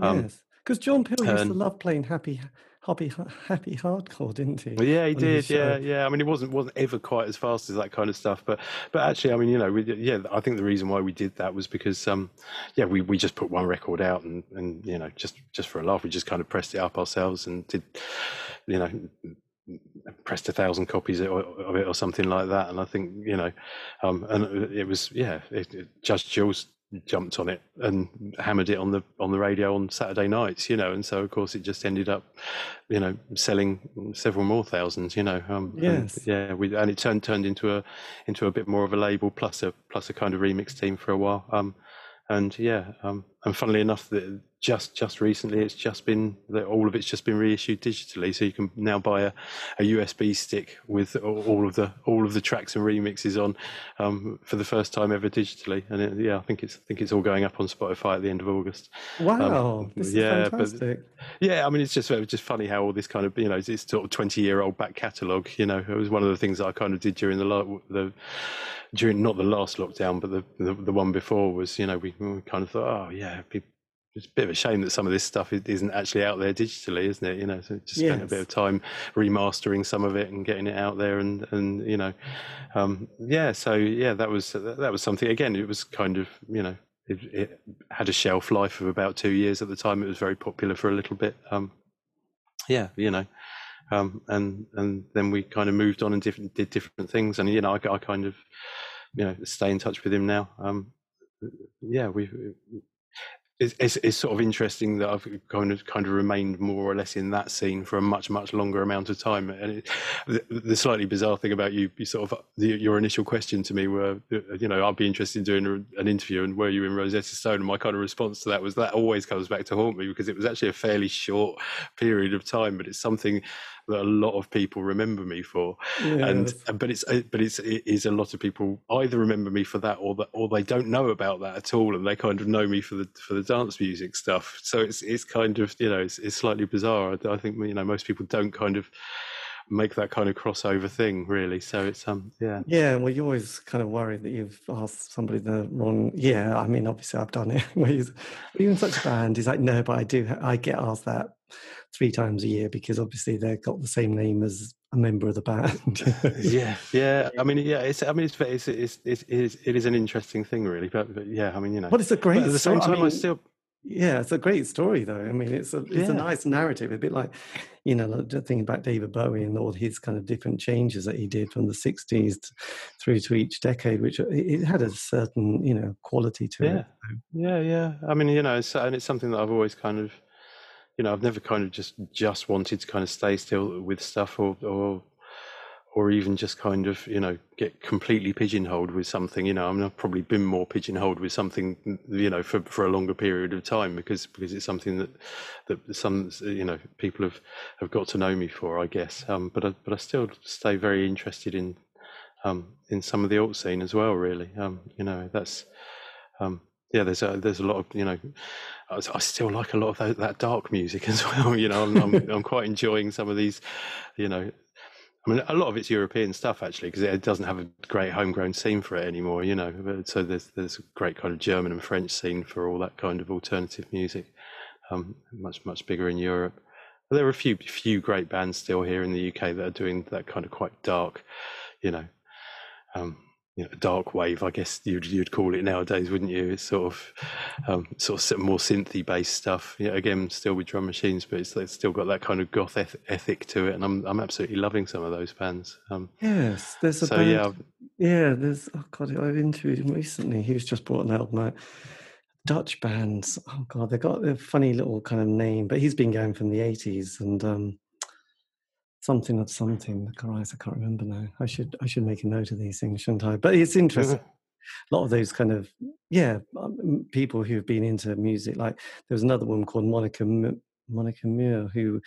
Speaker 2: Um, yes, because John Peel used to love playing happy happy happy hardcore, didn't he?
Speaker 3: Yeah, he did. Yeah, yeah. I mean, it wasn't wasn't ever quite as fast as that kind of stuff, but but actually, I mean, you know, we, yeah, I think the reason why we did that was because, um, yeah, we, we just put one record out and and you know just just for a laugh, we just kind of pressed it up ourselves and did, you know, pressed a thousand copies of it or something like that. And I think you know, um, and it was yeah, it, it, Judge Jules jumped on it and hammered it on the on the radio on Saturday nights, you know, and so of course it just ended up, you know, selling several more thousands, you know. Um,
Speaker 2: yes.
Speaker 3: And, yeah, we and it turned turned into a into a bit more of a label plus a plus a kind of remix team for a while. Um, and yeah, um, and funnily enough, that just just recently, it's just been all of it's just been reissued digitally, so you can now buy a, a USB stick with all of the all of the tracks and remixes on um, for the first time ever digitally. And it, yeah, I think it's I think it's all going up on Spotify at the end of August.
Speaker 2: Wow, um, this is yeah, fantastic. But,
Speaker 3: yeah, I mean, it's just it just funny how all this kind of you know it's sort of twenty year old back catalogue. You know, it was one of the things I kind of did during the the during not the last lockdown, but the, the, the one before was you know we, we kind of thought, oh yeah, people it's a bit of a shame that some of this stuff isn't actually out there digitally, isn't it? You know, so just yes. spent a bit of time remastering some of it and getting it out there, and and you know, um, yeah. So yeah, that was that was something. Again, it was kind of you know, it, it, had a shelf life of about two years at the time. It was very popular for a little bit. Um, yeah, you know, um, and and then we kind of moved on and different did different things, and you know, I, I kind of you know stay in touch with him now. Um, yeah, we it's, it's, it's, sort of interesting that I've kind of kind of remained more or less in that scene for a much much longer amount of time. And it, the, the, slightly bizarre thing about you, you sort of the, your initial question to me were, uh, you know, I'd be interested in doing an interview, and were you in Rosetta Stone? And my kind of response to that was that always comes back to haunt me because it was actually a fairly short period of time, but it's something that a lot of people remember me for. Yeah, and but it's but it's it is a lot of people either remember me for that or that or they don't know about that at all, and they kind of know me for the for the dance music stuff. So it's it's kind of you know it's it's slightly bizarre. I, I think you know most people don't kind of make that kind of crossover thing really so it's um yeah
Speaker 2: yeah well you always kind of worry that you've asked somebody the wrong yeah i mean obviously i've done it where you in such a band he's like no but i do i get asked that three times a year because obviously they've got the same name as a member of the band.
Speaker 3: yeah, yeah. I mean, yeah. It's. I mean, it's. It's. It's. it's it, is, it is an interesting thing, really. But, but yeah. I mean, you know.
Speaker 2: But it's a great.
Speaker 3: at the same time, I, mean, I still.
Speaker 2: Yeah, it's a great story, though. I mean, it's a it's yeah. a nice narrative. A bit like, you know, thinking about David Bowie and all his kind of different changes that he did from the '60s through to each decade, which uh, it had a certain, you know, quality to
Speaker 3: yeah.
Speaker 2: it.
Speaker 3: Yeah, yeah. I mean, you know, it's, and it's something that I've always kind of you know, I've never kind of just just wanted to kind of stay still with stuff or or or even just kind of you know get completely pigeonholed with something you know I mean I've probably been more pigeonholed with something you know for for a longer period of time because because it's something that that some you know people have have got to know me for I guess um but I, but I still stay very interested in um in some of the alt scene as well really um you know that's um yeah, there's a there's a lot of you know, I, I still like a lot of that, that, dark music as well. You know, I'm, I'm, I'm quite enjoying some of these, you know, I mean, a lot of it's European stuff actually, because it doesn't have a great homegrown scene for it anymore. You know, so there's there's a great kind of German and French scene for all that kind of alternative music, um, much much bigger in Europe. But there are a few few great bands still here in the UK that are doing that kind of quite dark, you know. Um, you know, dark wave, I guess you'd you'd call it nowadays, wouldn't you? It's sort of um, sort of more synthy based stuff. Yeah, again, still with drum machines, but it's, it's still got that kind of goth eth- ethic to it, and I'm I'm absolutely loving some of those bands. Um,
Speaker 2: yes, there's a so, band, yeah, yeah. There's oh god, I've interviewed him recently. He was just brought an album out. Dutch bands. Oh god, they got a funny little kind of name, but he's been going from the '80s, and um, something of something. the Christ, I can't remember now. I should I should make a note of these things, shouldn't I? But it's interesting. a lot of those kind of yeah um, people who've been into music. Like there was another woman called Monica Monica Muir who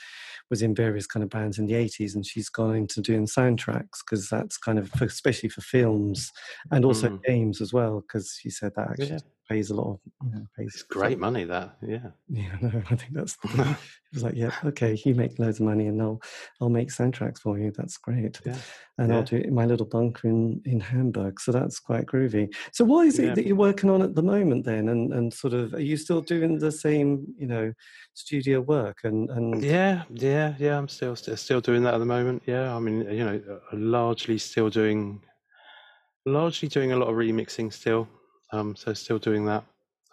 Speaker 2: was in various kind of bands in the 80s and she's gone into doing soundtracks because that's kind of for, especially for films and also mm. games as well because she said that actually yeah pays a lot of you know, pays
Speaker 3: it's great money that yeah
Speaker 2: yeah no i think that's it was like yeah okay you make loads of money and i'll i'll make soundtracks for you that's great
Speaker 3: yeah.
Speaker 2: and
Speaker 3: yeah.
Speaker 2: i'll do it in my little bunker in in hamburg so that's quite groovy so what is it yeah. that you're working on at the moment then and and sort of are you still doing the same you know studio work and and
Speaker 3: yeah yeah yeah i'm still still, still doing that at the moment yeah i mean you know largely still doing largely doing a lot of remixing still um, so still doing that.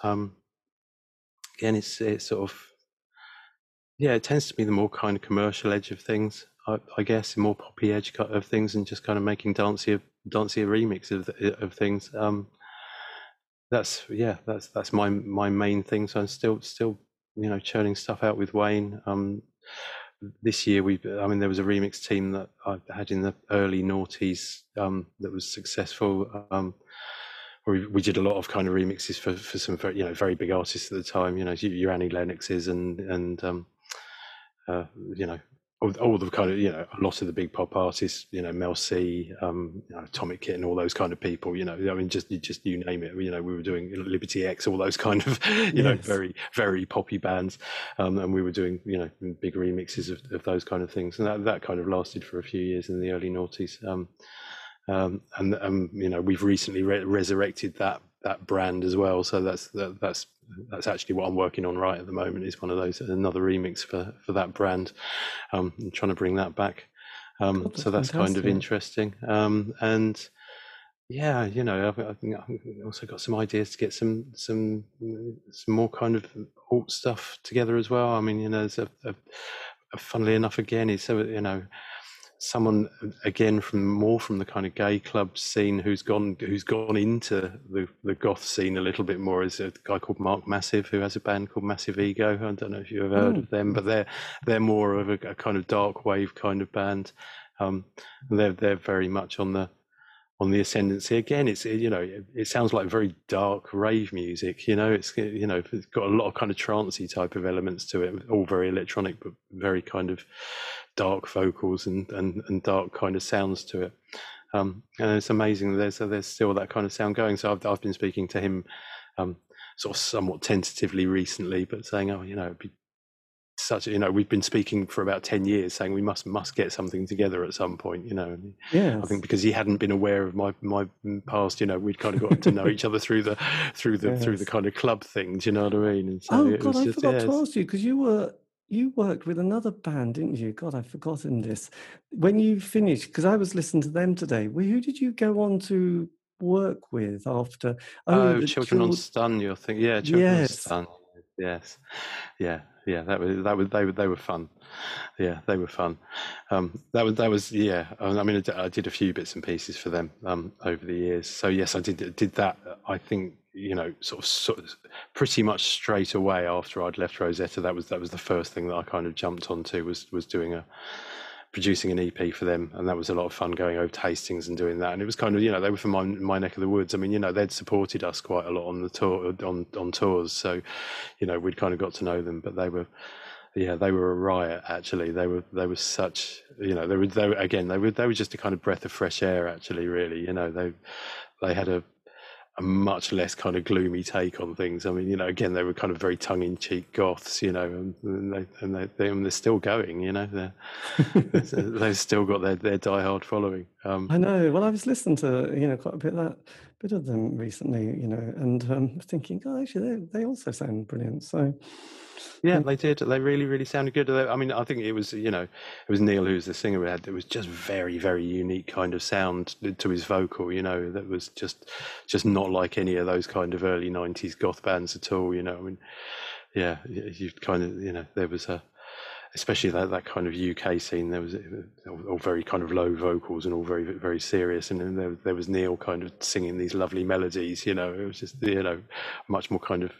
Speaker 3: Um, again, it's it's sort of yeah, it tends to be the more kind of commercial edge of things. I, I, guess, more poppy edge of things, and just kind of making dancier, dancier remix of of things. Um, that's yeah, that's that's my my main thing. So I'm still still you know churning stuff out with Wayne. Um, this year we I mean there was a remix team that I had in the early noughties um, that was successful. Um, we, we did a lot of kind of remixes for, for some very, you know very big artists at the time. You know your Annie Lennoxes and and um, uh, you know all, all, the kind of you know a lot of the big pop artists. You know Mel C, um, you know, Atomic Kitten, all those kind of people. You know I mean just just you name it. You know we were doing Liberty X, all those kind of you yes. know very very poppy bands, um, and we were doing you know big remixes of, of, those kind of things, and that that kind of lasted for a few years in the early noughties. Um, um, and um, you know we've recently re- resurrected that that brand as well. So that's that, that's that's actually what I'm working on right at the moment. Is one of those another remix for for that brand. Um, I'm trying to bring that back. Um, that's so that's fantastic. kind of interesting. Um, and yeah, you know, I've, I've, also got some ideas to get some some some more kind of alt stuff together as well. I mean, you know, a, a, a funnily enough, again, it's so you know someone again from more from the kind of gay club scene who's gone who's gone into the, the goth scene a little bit more is a guy called Marc Massive who has a band called Massive Ego. I don't know if you've heard mm. of them, but they're they're more of a, a kind of dark wave kind of band. Um, and they're they're very much on the on the ascendancy again. It's you know it, it, sounds like very dark rave music you know? It's you know it's got a lot of kind of trancey type of elements to it all very electronic but very kind of dark vocals and and, and dark kind of sounds to it. Um, and it's amazing there's there's still that kind of sound going. So i've, I've been speaking to him um, sort of somewhat tentatively recently but saying oh you know it'd be such you know we've been speaking for about 10 years saying we must must get something together at some point you know
Speaker 2: yeah
Speaker 3: i think because he hadn't been aware of my my mm, past you know we'd kind of got to know each other through the through the yes. through the kind of club things you know what i mean?
Speaker 2: And so oh god i just, forgot yeah, to ask you because you were you worked with another band didn't you? God i've forgotten this. When you finished because i was listening to them today who did you go on to work with after
Speaker 3: oh, oh children on stun you're thinking yeah children yes. on stun yes. Yeah yeah, that was that was they were they were fun. Yeah, they were fun. Um, that was that was yeah. I mean, I did a few bits and pieces for them um, over the years. So yes, I did did that. I think you know, sort of, sort of pretty much straight away after I'd left Rosetta. That was that was the first thing that I kind of jumped onto was was doing a producing an EP for them, and that was a lot of fun going over to Hastings and doing that. And it was kind of you know they were from my, my neck of the woods. I mean you know they'd supported us quite a lot on the tour on on tours, so you know we'd kind of got to know them. But they were yeah they were a riot actually. They were they were such you know they were they were again they were they were just a kind of breath of fresh air actually really you know they they had a a much less kind of gloomy take on things. I mean, you know, again, they were kind of very tongue-in-cheek goths, you know, and, they and they, they and they're still going, you know, they're, they've still got their their diehard following.
Speaker 2: Um, I know. Well, I was listening to you know quite a bit of that bit of them recently, you know, and um, thinking, oh, actually, they they also sound brilliant. So
Speaker 3: yeah, mm. they did. They really, really sounded good. I mean, I think it was, you know, it was Neil who's the singer. We had it was just very, very unique kind of sound to his vocal. You know, that was just, just not like any of those kind of early '90s goth bands at all. You know, I mean, yeah, you kind of, you know, there was a, especially that, that kind of UK scene. There was all very kind of low vocals and all very very serious, and then there, there was Neil kind of singing these lovely melodies. You know, it was just you know much more kind of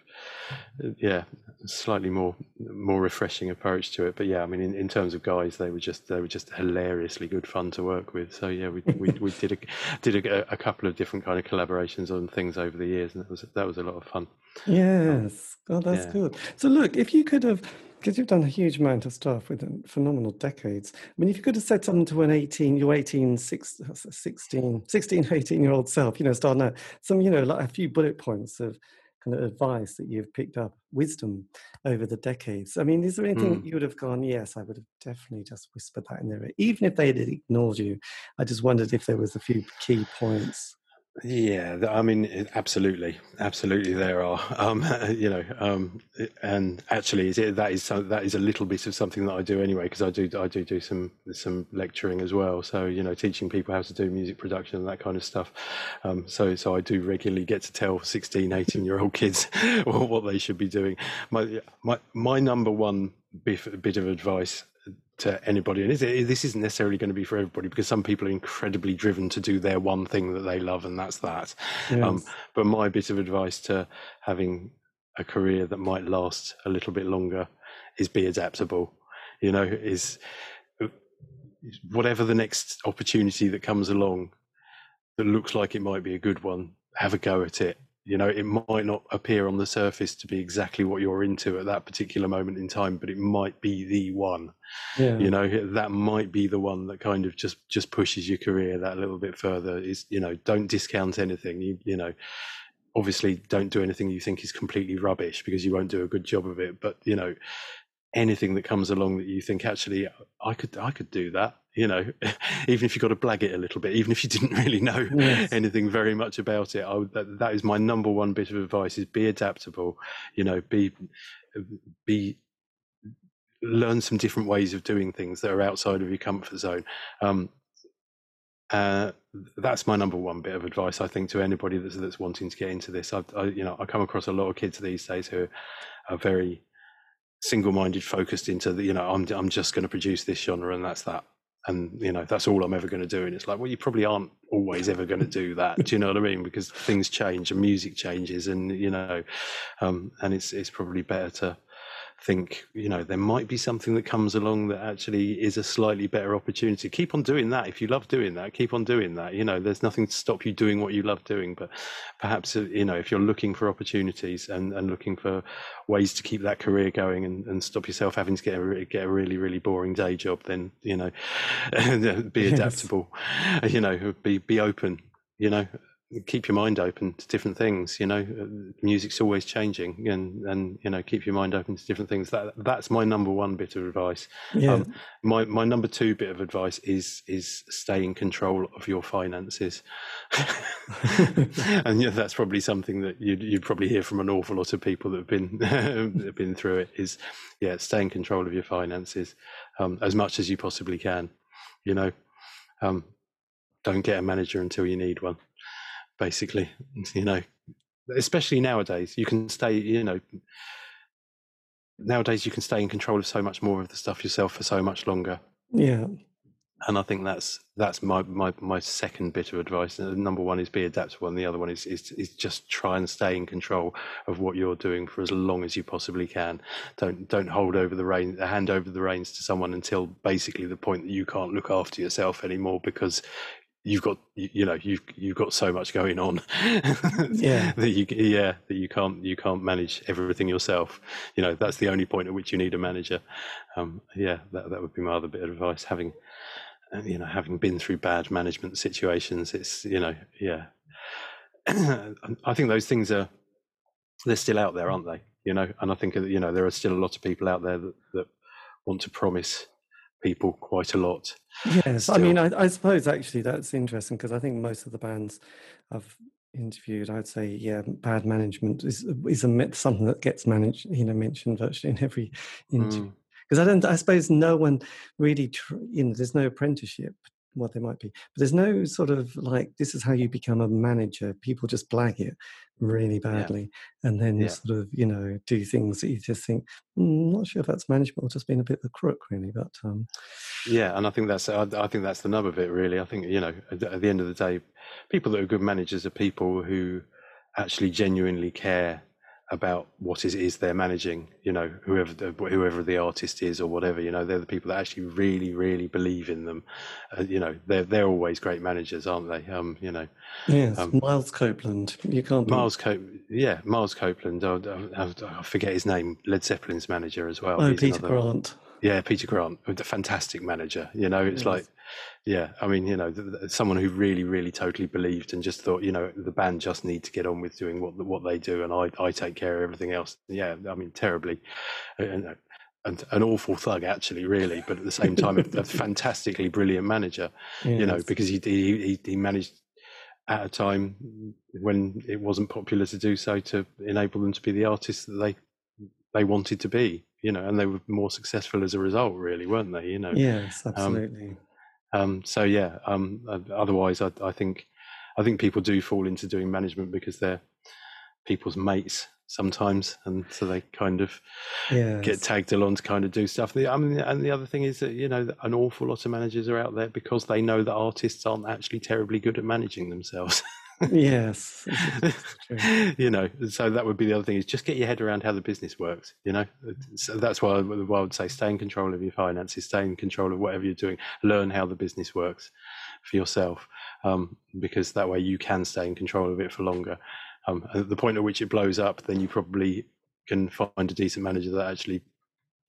Speaker 3: yeah, slightly more more refreshing approach to it. But yeah, I mean, in, in terms of guys, they were just they were just hilariously good fun to work with. So yeah, we we, we did a did a, a, couple of different kind of collaborations on things over the years, and that was that was a lot of fun.
Speaker 2: Yes, um, oh, that's yeah. good. So look, if you could have. Because you've done a huge amount of stuff with phenomenal decades. I mean, if you could have said something to an 18, your 18, 16, 16, 18 year old self, you know, starting out, some, you know, like a few bullet points of kind of advice that you've picked up, wisdom over the decades. I mean, is there anything mm. you would have gone, yes, I would have definitely just whispered that in there, even if they had ignored you? I just wondered if there was a few key points.
Speaker 3: Yeah, I mean, absolutely, absolutely, there are. Um, you know, um, and actually, that is that is a little bit of something that I do anyway because I do I do do some some lecturing as well. So you know, teaching people how to do music production and that kind of stuff. Um, so so I do regularly get to tell 16, 18 year old kids what they should be doing. My my my number one bit, bit of advice to anybody, and this isn't necessarily going to be for everybody because some people are incredibly driven to do their one thing that they love, and that's that. Um, yes. Um, but my bit of advice to having a career that might last a little bit longer is be adaptable. You know, is whatever the next opportunity that comes along that looks like it might be a good one, have a go at it you know it might not appear on the surface to be exactly what you're into at that particular moment in time but it might be the one. Yeah. you know that might be the one that kind of just just pushes your career that a little bit further. Is you know don't discount anything. You you know obviously don't do anything you think is completely rubbish because you won't do a good job of it but you know anything that comes along that you think actually I could I could do that you know even if you got to blag it a little bit even if you didn't really know yes. anything very much about it I would, that, that is my number one bit of advice is be adaptable you know be be learn some different ways of doing things that are outside of your comfort zone. Um, uh, that's my number one bit of advice I think to anybody that's that's wanting to get into this. I, I you know I come across a lot of kids these days who are very single-minded focused into the you know i'm i'm just going to produce this genre and that's that and you know that's all i'm ever going to do and it's like well you probably aren't always ever going to do that do you know what i mean? Because things change and music changes and you know um, and it's it's probably better to think you know there might be something that comes along that actually is a slightly better opportunity. Keep on doing that. If you love doing that keep on doing that. You know there's nothing to stop you doing what you love doing but perhaps uh, you know if you're looking for opportunities and, and looking for ways to keep that career going and, and stop yourself having to get a get a really really boring day job then you know be adaptable. Yes. you know be be open you know keep your mind open to different things you know uh, music's always changing and and you know keep your mind open to different things. That that's my number one bit of advice. Yeah. Um, my my number two bit of advice is is stay in control of your finances. And yeah that's probably something that you'd, you'd probably hear from an awful lot of people that have been have been through it is yeah stay in control of your finances um, as much as you possibly can you know. Um, don't get a manager until you need one basically you know especially nowadays you can stay you know nowadays you can stay in control of so much more of the stuff yourself for so much longer.
Speaker 2: Yeah.
Speaker 3: And i think that's that's my my my second bit of advice. Uh, number one is be adaptable and the other one is, is is just try and stay in control of what you're doing for as long as you possibly can. Don't don't hold over the reins, hand over the reins to someone until basically the point that you can't look after yourself anymore because you've got you know you've you've got so much going on
Speaker 2: yeah.
Speaker 3: that you yeah that you can't you can't manage everything yourself. You know that's the only point at which you need a manager. Um, yeah that that would be my other bit of advice. Having uh, you know having been through bad management situations it's you know yeah. I think those things are they're still out there aren't they? You know and i think you know there are still a lot of people out there that, that want to promise people quite a lot.
Speaker 2: Yes, still. I mean, I, I, suppose actually that's interesting because I think most of the bands I've interviewed, I'd say, yeah, bad management is is a myth, something that gets managed, you know, mentioned virtually in every interview. Because mm. I don't, I suppose no one really, tr- you know, there's no apprenticeship well they might be but there's no sort of like this is how you become a manager people just blag it really badly yeah. and then yeah. sort of you know do things that you just think mm, not sure if that's management or just being a bit of a crook really but um
Speaker 3: yeah and i think that's I, I think that's the nub of it really i think you know at, at the end of the day people that are good managers are people who actually genuinely care about what is is they're managing you know whoever the whoever the artist is or whatever you know they're the people that actually really really believe in them. Uh, you know they're they're always great managers aren't they? Um you know
Speaker 2: yes um, miles copeland. You can't
Speaker 3: miles Cope, yeah miles copeland. I, I, I, forget his name. Led zeppelin's manager as well.
Speaker 2: Oh He's peter another, grant.
Speaker 3: Yeah peter grant a fantastic manager. You know it's yes. like yeah, I mean, you know, someone who really, really, totally believed and just thought, you know, the band just need to get on with doing what what they do, and I I take care of everything else. Yeah, I mean, terribly, and, and an awful thug actually, really, but at the same time, a, a, fantastically brilliant manager. Yes. You know, because he, he he managed at a time when it wasn't popular to do so to enable them to be the artists that they they wanted to be you know and they were more successful as a result really weren't they you know
Speaker 2: yes um, absolutely um,
Speaker 3: um, so yeah, um, otherwise, I, I, think I think people do fall into doing management because they're people's mates sometimes, and so they kind of
Speaker 2: Yes.
Speaker 3: get tagged along to kind of do stuff. The, I mean, and the other thing is that you know an awful lot of managers are out there because they know that artists aren't actually terribly good at managing themselves.
Speaker 2: Yes. This is true.
Speaker 3: you know, so that would be the other thing is just get your head around how the business works. You know, so that's why I, why I would say stay in control of your finances, stay in control of whatever you're doing, learn how the business works for yourself, um, because that way you can stay in control of it for longer. Um, at the point at which it blows up, then you probably can find a decent manager that actually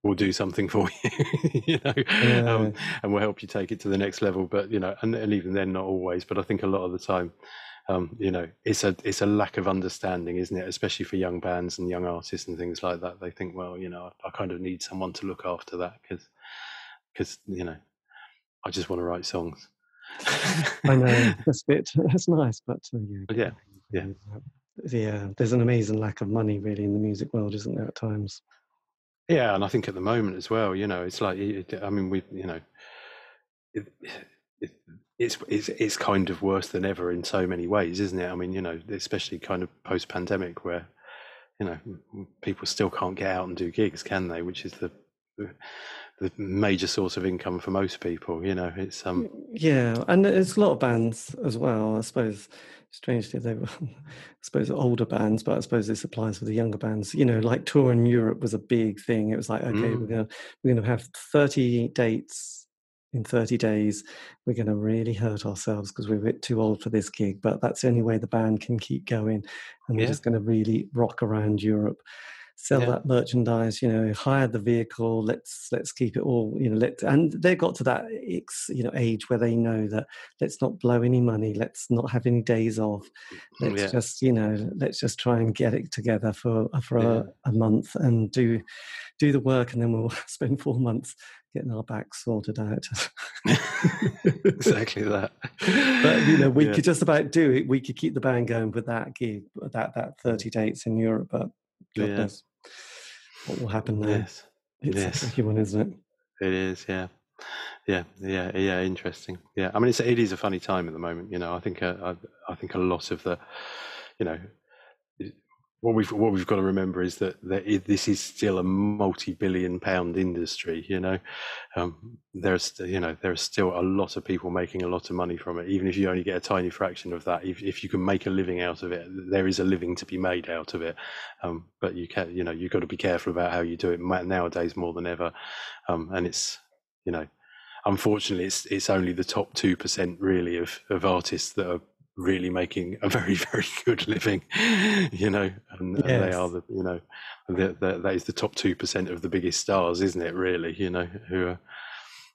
Speaker 3: will do something for you, you know,
Speaker 2: Yeah.
Speaker 3: um, and will help you take it to the next level. But you know, and, and even then, not always. But I think a lot of the time, um, you know, it's a it's a lack of understanding, isn't it? Especially for young bands and young artists and things like that. They think, well, you know, I, I kind of need someone to look after that because because you know, I just want to write songs.
Speaker 2: I know that's a bit that's nice, but uh, yeah,
Speaker 3: yeah, yeah.
Speaker 2: yeah. There's an amazing lack of money really in the music world, isn't there? At times.
Speaker 3: Yeah, and I think at the moment as well, you know, it's like I mean, we, you know, it, it, it's it's it's kind of worse than ever in so many ways, isn't it? I mean, you know, especially kind of post pandemic, where you know people still can't get out and do gigs, can they? Which is the the major source of income for most people. You know, it's um
Speaker 2: Yeah, and there's a lot of bands as well. I suppose, strangely, they were, I suppose, older bands, but I suppose this applies for the younger bands. You know, like tour in Europe was a big thing. It was like, okay, we're
Speaker 3: Mm.
Speaker 2: gonna we're gonna have 30 dates in 30 days. We're gonna really hurt ourselves because we're a bit too old for this gig, but that's the only way the band can keep going. And we're just gonna really rock around Europe. Sell
Speaker 3: Yeah.
Speaker 2: that merchandise, you know, hire the vehicle. Let's let's keep it all, you know. Let and they got to that you know age where they know that let's not blow any money. Let's not have any days off. Mm, let's
Speaker 3: yeah
Speaker 2: just, you know, let's just try and get it together for for
Speaker 3: yeah
Speaker 2: a, a month and do do the work, and then we'll spend four months getting our backs sorted out.
Speaker 3: exactly that.
Speaker 2: but you know, we
Speaker 3: Yeah,
Speaker 2: could just about do it. We could keep the band going with that gig, that that thirty dates in Europe. But goodness,
Speaker 3: yeah,
Speaker 2: what will happen now.
Speaker 3: yes,
Speaker 2: It's a
Speaker 3: yes.
Speaker 2: tricky one, isn't it?
Speaker 3: It is, yeah, yeah, yeah, yeah. Interesting. Yeah, I mean, it's it is a funny time at the moment. You know, I think uh, I, I think a lot of the, you know, what we've what we've got to remember is that that i this is still a multi-billion-pound industry. You know, um, there's you know there are still a lot of people making a lot of money from it. Even if you only get a tiny fraction of that, if if you can make a living out of it, there is a living to be made out of it. Um, but you can, you know, you've got to be careful about how you do it nowadays more than ever. Um, and it's, you know, unfortunately, it's it's only the top two percent really of of artists that are really making a very very good living. You know, and, and they are the, you know, the, the, that is the top two percent of the biggest stars, isn't it? Really, you know, who are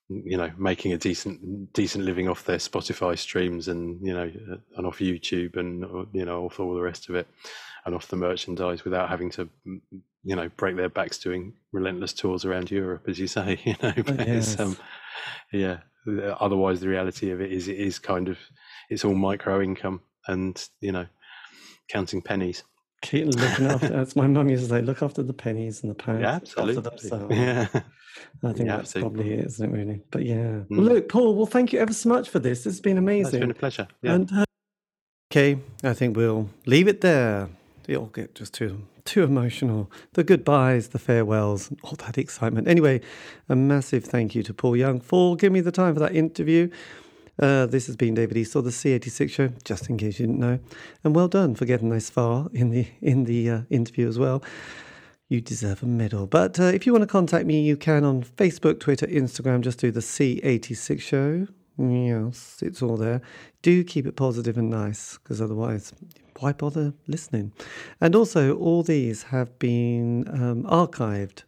Speaker 3: you know making a decent decent living off their Spotify streams and you know and off YouTube and you know off all the rest of it and off the merchandise without having to you know break their backs doing relentless tours around Europe as you say you know
Speaker 2: Oh,
Speaker 3: but it's um yeah otherwise the reality of it is it is kind of it's all micro income and you know counting pennies
Speaker 2: Keep looking after. As my mum used to say, look after the pennies and the pounds.
Speaker 3: yeah
Speaker 2: look after
Speaker 3: absolutely
Speaker 2: themselves.
Speaker 3: yeah
Speaker 2: I think
Speaker 3: you have
Speaker 2: that's
Speaker 3: to
Speaker 2: probably it, isn't it? Really, but yeah. Well,
Speaker 3: Mm.
Speaker 2: look, Porl. Well, thank you ever so much for this. It's been amazing.
Speaker 3: it's been a pleasure yeah
Speaker 2: And uh, okay, I think we'll leave it there. They all get just too too emotional. The goodbyes, the farewells, all that excitement. Anyway, a massive thank you to Porl Young for giving me the time for that interview. Uh, this has been David Eastaugh, the C86 show, just in case you didn't know. And well done for getting this far in the in the uh, interview as well. You deserve a medal. But uh, if you want to contact me, you can on Facebook, Twitter, Instagram. Just do the C86 show. Yes, it's all there. Do keep it positive and nice, because otherwise, why bother listening? And also, all these have been um, archived,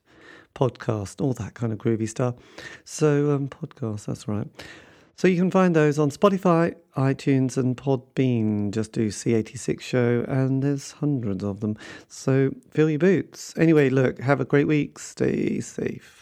Speaker 2: podcast, all that kind of groovy stuff. So, um, podcast, that's right. So you can find those on Spotify, iTunes, and Podbean. Just do C86 show, and there's hundreds of them. So fill your boots. Anyway, look, have a great week. Stay safe.